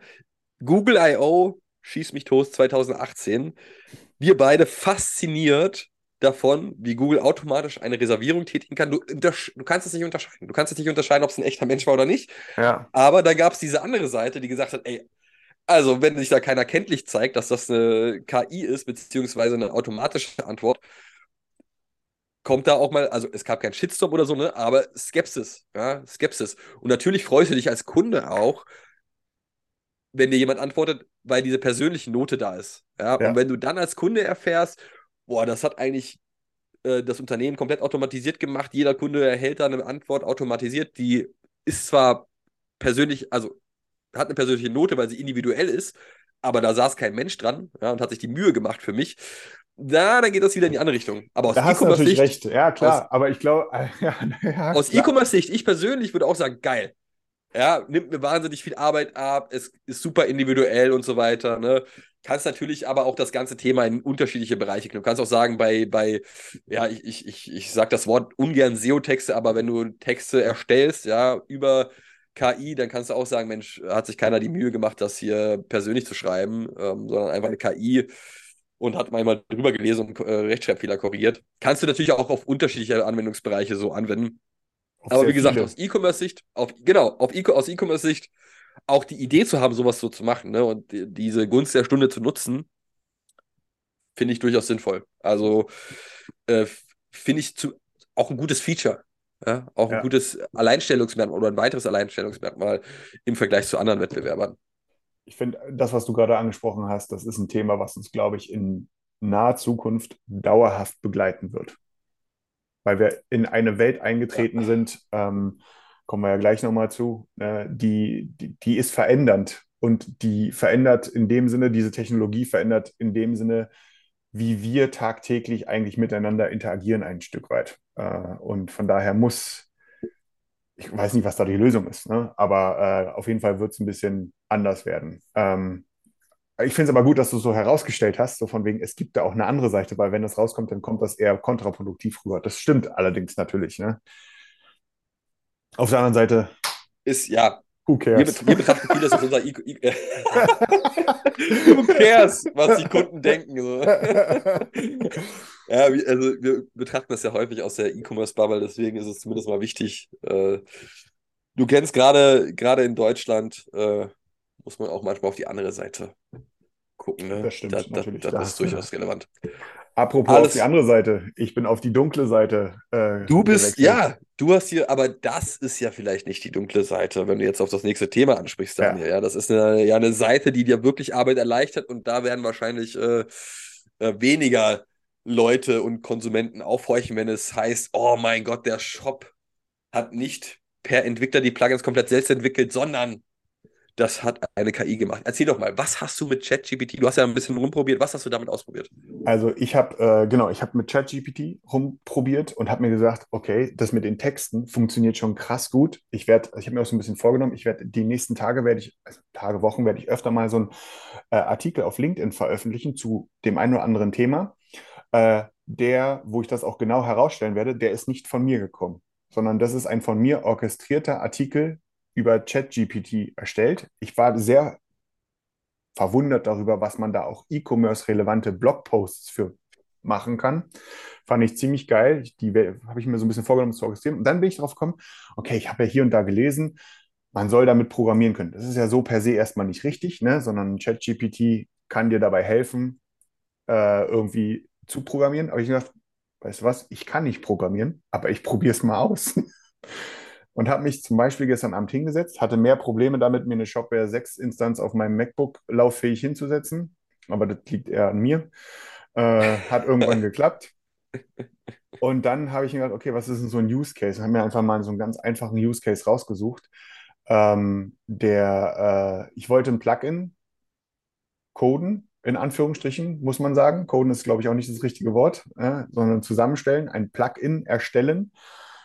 B: Google I.O. schießt mich Toast 2018. Wir beide fasziniert davon, wie Google automatisch eine Reservierung tätigen kann. Du, du kannst es nicht unterscheiden. Du kannst es nicht unterscheiden, ob es ein echter Mensch war oder nicht.
A: Ja.
B: Aber da gab es diese andere Seite, die gesagt hat, ey, Also, wenn sich da keiner kenntlich zeigt, dass das eine KI ist, beziehungsweise eine automatische Antwort, kommt da auch mal, also es gab keinen Shitstorm oder so, ne, aber Skepsis, ja, Skepsis. Und natürlich freust du dich als Kunde auch, wenn dir jemand antwortet, weil diese persönliche Note da ist. Ja,
A: Ja.
B: und wenn du dann als Kunde erfährst, boah, das hat eigentlich äh, das Unternehmen komplett automatisiert gemacht, jeder Kunde erhält da eine Antwort automatisiert, die ist zwar persönlich, also hat eine persönliche Note, weil sie individuell ist, aber da saß kein Mensch dran ja, und hat sich die Mühe gemacht für mich. Da, dann geht das wieder in die andere Richtung. Aber aus
A: Da hast du natürlich
B: E-Commerce-Sicht,
A: recht. Ja, klar. aber ich glaube, [LAUGHS] ja, ja,
B: aus. E-Commerce-Sicht, ich persönlich würde auch sagen, geil. Ja, nimmt mir wahnsinnig viel Arbeit ab, es ist super individuell und so weiter. Ne? Kannst natürlich aber auch das ganze Thema in unterschiedliche Bereiche knüpfen. Kannst auch sagen, bei, bei ja, ich, ich, ich, ich sage das Wort ungern SEO-Texte, aber wenn du Texte erstellst, ja, über KI, dann kannst du auch sagen, Mensch, hat sich keiner die Mühe gemacht, das hier persönlich zu schreiben, ähm, sondern einfach eine KI und hat manchmal drüber gelesen und äh, Rechtschreibfehler korrigiert. Kannst du natürlich auch auf unterschiedliche Anwendungsbereiche so anwenden. Aber wie gesagt,
A: viele.
B: aus E-Commerce-Sicht, auf, genau, auf E aus E-Commerce-Sicht auch die Idee zu haben, sowas so zu machen, ne, und die, diese Gunst der Stunde zu nutzen, finde ich durchaus sinnvoll. Also äh, finde ich zu, auch ein gutes Feature. Ja, auch
A: Ja.
B: ein gutes Alleinstellungsmerkmal oder ein weiteres Alleinstellungsmerkmal im Vergleich zu anderen Wettbewerbern.
A: Ich finde, das, was du gerade angesprochen hast, das ist ein Thema, was uns, glaube ich, in naher Zukunft dauerhaft begleiten wird. Weil wir in eine Welt eingetreten sind, ähm, kommen wir ja gleich nochmal zu, äh, die, die, die ist verändernd. Und die verändert in dem Sinne, diese Technologie verändert in dem Sinne, wie wir tagtäglich eigentlich miteinander interagieren, ein Stück weit. Äh, und von daher muss, ich weiß nicht, was da die Lösung ist, ne? aber äh, auf jeden Fall wird es ein bisschen anders werden. Ähm, ich finde es aber gut, dass du es so herausgestellt hast, so von wegen, es gibt da auch eine andere Seite, weil wenn das rauskommt, dann kommt das eher kontraproduktiv rüber. Das stimmt allerdings natürlich. Ne? Auf der anderen Seite,
B: Ist ja,
A: who cares?
B: wir betrachten vieles als unser I I [LAUGHS] Who cares, was die Kunden denken. So. [LAUGHS] Ja, also wir betrachten das ja häufig aus der E-Commerce-Bubble, deswegen ist es zumindest mal wichtig. Äh, du kennst gerade gerade in Deutschland, äh, muss man auch manchmal auf die andere Seite gucken. Ne?
A: Das stimmt
B: Da, da, das
A: hast
B: ist
A: du
B: durchaus relevant.
A: Apropos
B: Alles-
A: auf die andere Seite, ich bin auf die dunkle Seite. Äh,
B: Du bist,
A: gewechselt.
B: ja, du hast hier, aber das ist ja vielleicht nicht die dunkle Seite, wenn du jetzt auf das nächste Thema ansprichst,
A: Ja.
B: Daniel. Ja, das ist eine, ja eine Seite, die dir wirklich Arbeit erleichtert und da werden wahrscheinlich äh, äh, weniger Leute und Konsumenten aufhorchen, wenn es heißt, oh mein Gott, der Shop hat nicht per Entwickler die Plugins komplett selbst entwickelt, sondern das hat eine KI gemacht. Erzähl doch mal, was hast du mit ChatGPT? Du hast ja ein bisschen rumprobiert. Was hast du damit ausprobiert?
A: Also ich habe, äh, genau, ich habe mit ChatGPT rumprobiert und habe mir gesagt, okay, das mit den Texten funktioniert schon krass gut. Ich werde, ich habe mir auch so ein bisschen vorgenommen, ich werde die nächsten Tage werde ich, also Tage, Wochen werde ich öfter mal so einen äh, Artikel auf LinkedIn veröffentlichen zu dem einen oder anderen Thema. Äh, der, wo ich das auch genau herausstellen werde, der ist nicht von mir gekommen, sondern das ist ein von mir orchestrierter Artikel über ChatGPT erstellt. Ich war sehr verwundert darüber, was man da auch E-Commerce-relevante Blogposts für machen kann. Fand ich ziemlich geil. Die habe ich mir so ein bisschen vorgenommen zu orchestrieren. Und dann bin ich drauf gekommen, okay, ich habe ja hier und da gelesen, man soll damit programmieren können. Das ist ja so per se erstmal nicht richtig, ne? sondern ChatGPT kann dir dabei helfen, äh, irgendwie zu programmieren. Aber ich gedacht, weißt du was, ich kann nicht programmieren, aber ich probiere es mal aus. [LAUGHS] Und habe mich zum Beispiel gestern Abend hingesetzt, hatte mehr Probleme damit, mir eine Shopware 6-Instanz auf meinem MacBook lauffähig hinzusetzen. Aber das liegt eher an mir. Äh, hat irgendwann [LAUGHS] geklappt. Und dann habe ich mir gedacht, okay, was ist denn so ein Use Case? Und habe mir einfach mal so einen ganz einfachen Use Case rausgesucht. Ähm, der, äh, ich wollte ein Plugin coden, in Anführungsstrichen, muss man sagen. Coden ist, glaube ich, auch nicht das richtige Wort, äh, sondern zusammenstellen, ein Plugin erstellen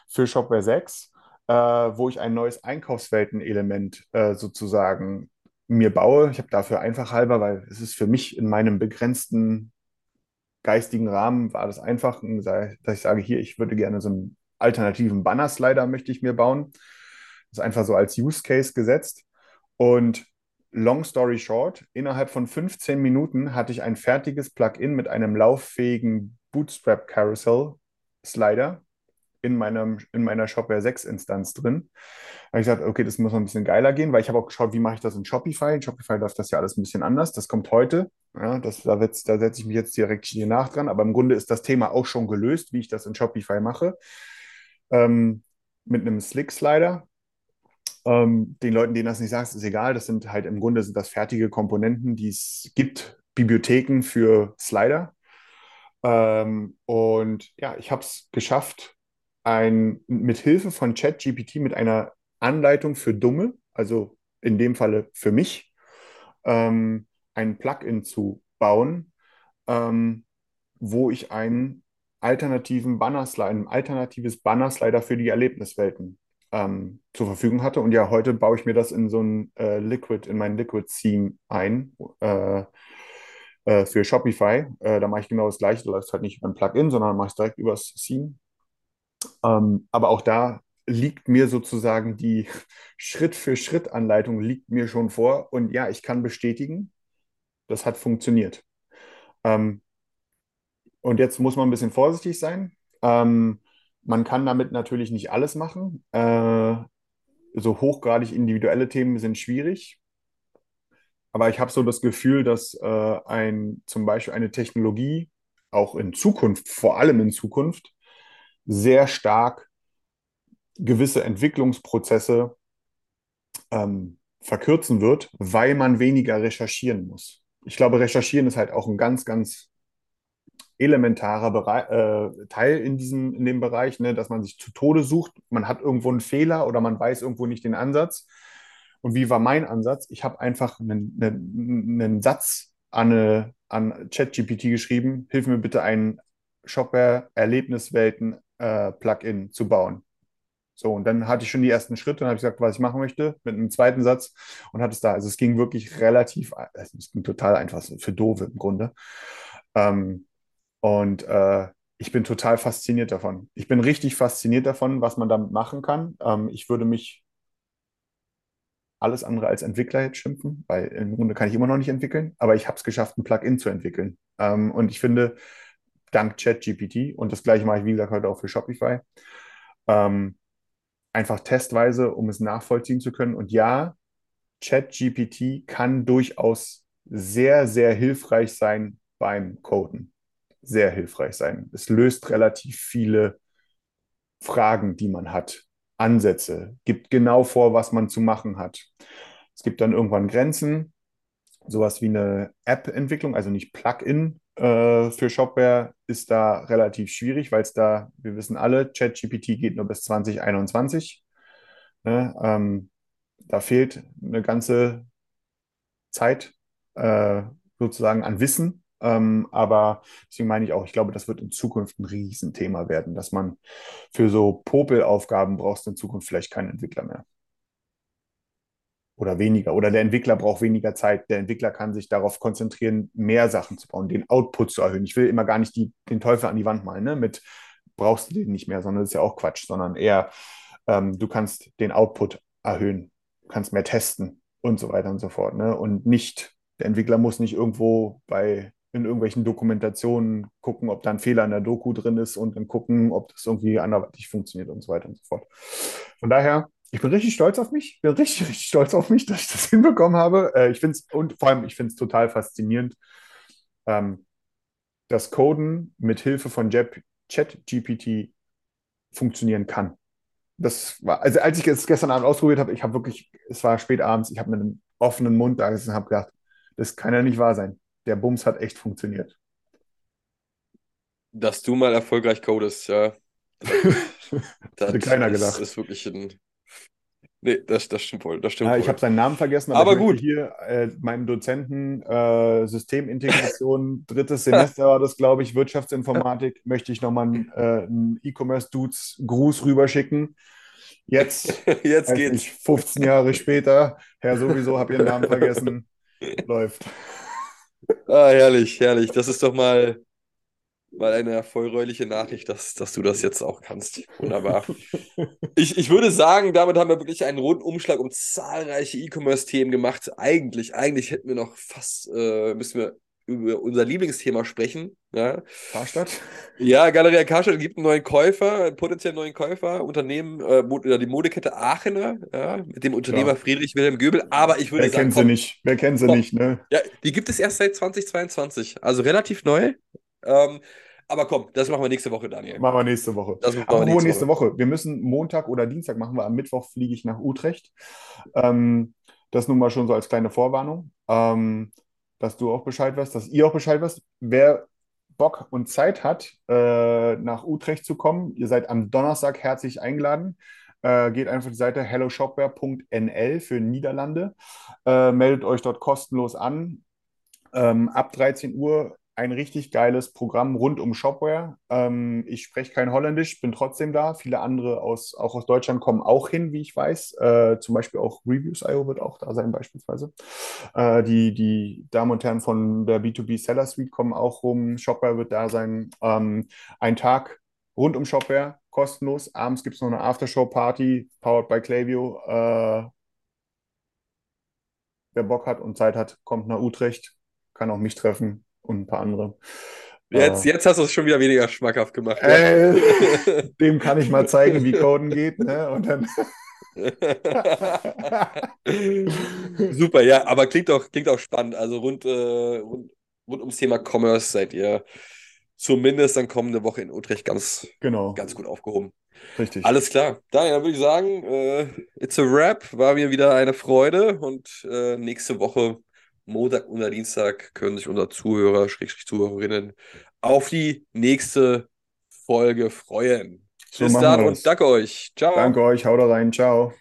A: für Shopware 6, äh, wo ich ein neues Einkaufswelten-Element äh, sozusagen mir baue. Ich habe dafür einfach halber, weil es ist für mich in meinem begrenzten geistigen Rahmen war das einfach, dass ich sage, hier, ich würde gerne so einen alternativen Banner-Slider möchte ich mir bauen. Das ist einfach so als Use Case gesetzt. Und long story short, innerhalb von 15 Minuten hatte ich ein fertiges Plugin mit einem lauffähigen Bootstrap Carousel Slider in, meinem, in meiner Shopware 6 Instanz drin. Da habe ich gesagt, okay, das muss noch ein bisschen geiler gehen, weil ich habe auch geschaut, wie mache ich das in Shopify. In Shopify läuft das ja alles ein bisschen anders. Das kommt heute. Ja, das, da, da setze ich mich jetzt direkt hier nach dran. Aber im Grunde ist das Thema auch schon gelöst, wie ich das in Shopify mache. Ähm, mit einem Slick-Slider. Ähm, den Leuten, denen das nicht sagst, ist egal. Das sind halt im Grunde sind das fertige Komponenten, die es gibt, Bibliotheken für Slider. Ähm, und ja, ich habe es geschafft, ein, mit Hilfe von ChatGPT mit einer Anleitung für Dumme, also in dem Falle für mich, ähm, ein Plugin zu bauen, ähm, wo ich einen alternativen Banner-Slider, ein alternatives Banner-Slider für die Erlebniswelten ähm, zur Verfügung hatte. Und ja, heute baue ich mir das in so ein äh, Liquid, in mein Liquid-Theme ein äh, äh, für Shopify. Äh, da mache ich genau das Gleiche. Da läuft halt nicht über ein Plugin, sondern mache es direkt über das Theme. Ähm, aber auch da liegt mir sozusagen die [LAUGHS] Schritt-für-Schritt-Anleitung liegt mir schon vor. Und ja, ich kann bestätigen, das hat funktioniert. Ähm, und jetzt muss man ein bisschen vorsichtig sein. Ähm, man kann damit natürlich nicht alles machen. Äh, so hochgradig individuelle Themen sind schwierig. Aber ich habe so das Gefühl, dass äh, ein, zum Beispiel eine Technologie auch in Zukunft, vor allem in Zukunft, sehr stark gewisse Entwicklungsprozesse ähm, verkürzen wird, weil man weniger recherchieren muss. Ich glaube, recherchieren ist halt auch ein ganz, ganz elementarer Bereich, äh, Teil in diesem, in dem Bereich, ne, dass man sich zu Tode sucht. Man hat irgendwo einen Fehler oder man weiß irgendwo nicht den Ansatz. Und wie war mein Ansatz? Ich habe einfach einen, einen, einen Satz an, an ChatGPT geschrieben, hilf mir bitte einen Shopware-Erlebniswelten-Plugin äh, zu bauen. So, und dann hatte ich schon die ersten Schritte und habe gesagt, was ich machen möchte, mit einem zweiten Satz und hatte es da. Also es ging wirklich relativ, es ging total einfach für Dove im Grunde. Ähm, und äh, ich bin total fasziniert davon. Ich bin richtig fasziniert davon, was man damit machen kann. Ähm, ich würde mich alles andere als Entwickler jetzt schimpfen, weil im Grunde kann ich immer noch nicht entwickeln, aber ich habe es geschafft, ein Plugin zu entwickeln. Ähm, und ich finde, dank ChatGPT, und das gleiche mache ich, wie gesagt, heute auch für Shopify, ähm, einfach testweise, um es nachvollziehen zu können. Und ja, ChatGPT kann durchaus sehr, sehr hilfreich sein beim Coden sehr hilfreich sein. Es löst relativ viele Fragen, die man hat, Ansätze, gibt genau vor, was man zu machen hat. Es gibt dann irgendwann Grenzen, sowas wie eine App-Entwicklung, also nicht Plugin äh, für Shopware, ist da relativ schwierig, weil es da, wir wissen alle, ChatGPT geht nur bis 2021. Ne? Ähm, da fehlt eine ganze Zeit äh, sozusagen an Wissen, ähm, aber deswegen meine ich auch, ich glaube, das wird in Zukunft ein Riesenthema werden, dass man für so Popelaufgaben brauchst in Zukunft vielleicht keinen Entwickler mehr. Oder weniger. Oder der Entwickler braucht weniger Zeit. Der Entwickler kann sich darauf konzentrieren, mehr Sachen zu bauen, den Output zu erhöhen. Ich will immer gar nicht die, den Teufel an die Wand malen, ne? Mit brauchst du den nicht mehr, sondern das ist ja auch Quatsch, sondern eher, ähm, du kannst den Output erhöhen, du kannst mehr testen und so weiter und so fort. Ne? Und nicht, der Entwickler muss nicht irgendwo bei in irgendwelchen Dokumentationen gucken, ob da ein Fehler in der Doku drin ist und dann gucken, ob das irgendwie anderweitig funktioniert und so weiter und so fort. Von daher, ich bin richtig stolz auf mich, bin richtig, [LAUGHS] richtig stolz auf mich, dass ich das hinbekommen habe. Äh, ich finde es, und vor allem, ich finde es total faszinierend, ähm, dass Coden mit Hilfe von ChatGPT funktionieren kann. Das war, also als ich es gestern Abend ausprobiert habe, ich habe wirklich, es war spät abends, ich habe mit einem offenen Mund da gesessen und habe gedacht, das kann ja nicht wahr sein der Bums hat echt funktioniert.
B: Dass du mal erfolgreich codest, ja. [LAUGHS]
A: das hätte keiner gedacht.
B: ist wirklich ein. Nee, das, das stimmt wohl. Das stimmt
A: ja,
B: wohl.
A: ich habe seinen Namen vergessen, aber,
B: aber gut.
A: hier äh, meinen Dozenten äh, Systemintegration, [LAUGHS] drittes Semester war das, glaube ich, Wirtschaftsinformatik, möchte ich nochmal einen, äh, einen E-Commerce-Dudes Gruß rüberschicken. Jetzt, [LAUGHS]
B: Jetzt geht's.
A: Ich, 15 Jahre später, Herr sowieso, habe Ihren Namen vergessen, [LAUGHS] läuft.
B: Ah, herrlich, herrlich. Das ist doch mal, mal eine erfreuliche Nachricht, dass, dass du das jetzt auch kannst. Wunderbar. [LAUGHS] ich, ich würde sagen, damit haben wir wirklich einen Rundumschlag um zahlreiche E-Commerce-Themen gemacht. Eigentlich, eigentlich hätten wir noch fast, äh, müssen wir über unser Lieblingsthema sprechen. Ja,
A: Karstadt?
B: ja Galeria Karstadt gibt einen neuen Käufer, einen potenziellen neuen Käufer, Unternehmen, äh, oder die Modekette Aachener, ja, mit dem Unternehmer
A: Ja.
B: Friedrich Wilhelm Göbel. Aber ich würde
A: Wer
B: sagen,
A: kennt sie
B: komm,
A: nicht? Wer kennt sie
B: komm.
A: nicht, ne?
B: ja, die gibt es erst seit 2022, also relativ neu. Ähm, aber komm, das machen wir nächste Woche, Daniel.
A: Machen wir nächste Woche.
B: Das machen wir nächste
A: nächste Woche. Wir müssen Montag oder Dienstag machen wir. Am Mittwoch fliege ich nach Utrecht. Ähm, das nun mal schon so als kleine Vorwarnung, ähm, dass du auch Bescheid weißt, dass ihr auch Bescheid wisst. Wer Bock und Zeit hat, äh, nach Utrecht zu kommen, ihr seid am Donnerstag herzlich eingeladen. Äh, geht einfach die Seite helloshopware.nl für Niederlande. Äh, meldet euch dort kostenlos an. Ähm, ab 13 Uhr ein richtig geiles Programm rund um Shopware. Ähm, ich spreche kein Holländisch, bin trotzdem da. Viele andere aus, auch aus Deutschland kommen auch hin, wie ich weiß. Äh, zum Beispiel auch Reviews.io wird auch da sein, beispielsweise. Äh, die, die Damen und Herren von der B2B Seller Suite kommen auch rum. Shopware wird da sein. Ähm, ein Tag rund um Shopware, kostenlos. Abends gibt es noch eine Aftershow-Party, powered by Klaviyo. Äh, wer Bock hat und Zeit hat, kommt nach Utrecht, kann auch mich treffen und ein paar andere.
B: Jetzt,
A: Äh,
B: jetzt hast du es schon wieder weniger schmackhaft gemacht. ja.
A: äh, [LAUGHS] dem kann ich mal zeigen, wie Coden geht. Ne? Und dann [LAUGHS]
B: Super, ja, aber klingt auch, klingt auch spannend. Also rund, äh, rund, rund ums Thema Commerce seid ihr zumindest dann kommende Woche in Utrecht ganz,
A: genau,
B: ganz gut aufgehoben.
A: richtig.
B: Alles klar. Daniel, dann würde ich sagen, äh, it's a wrap. War mir wieder eine Freude und äh, nächste Woche, Montag oder Dienstag, können sich unsere Zuhörer, Schrägstrich Zuhörerinnen, auf die nächste Folge freuen.
A: So
B: Bis dann und danke euch. Ciao.
A: Danke euch, haut rein, ciao.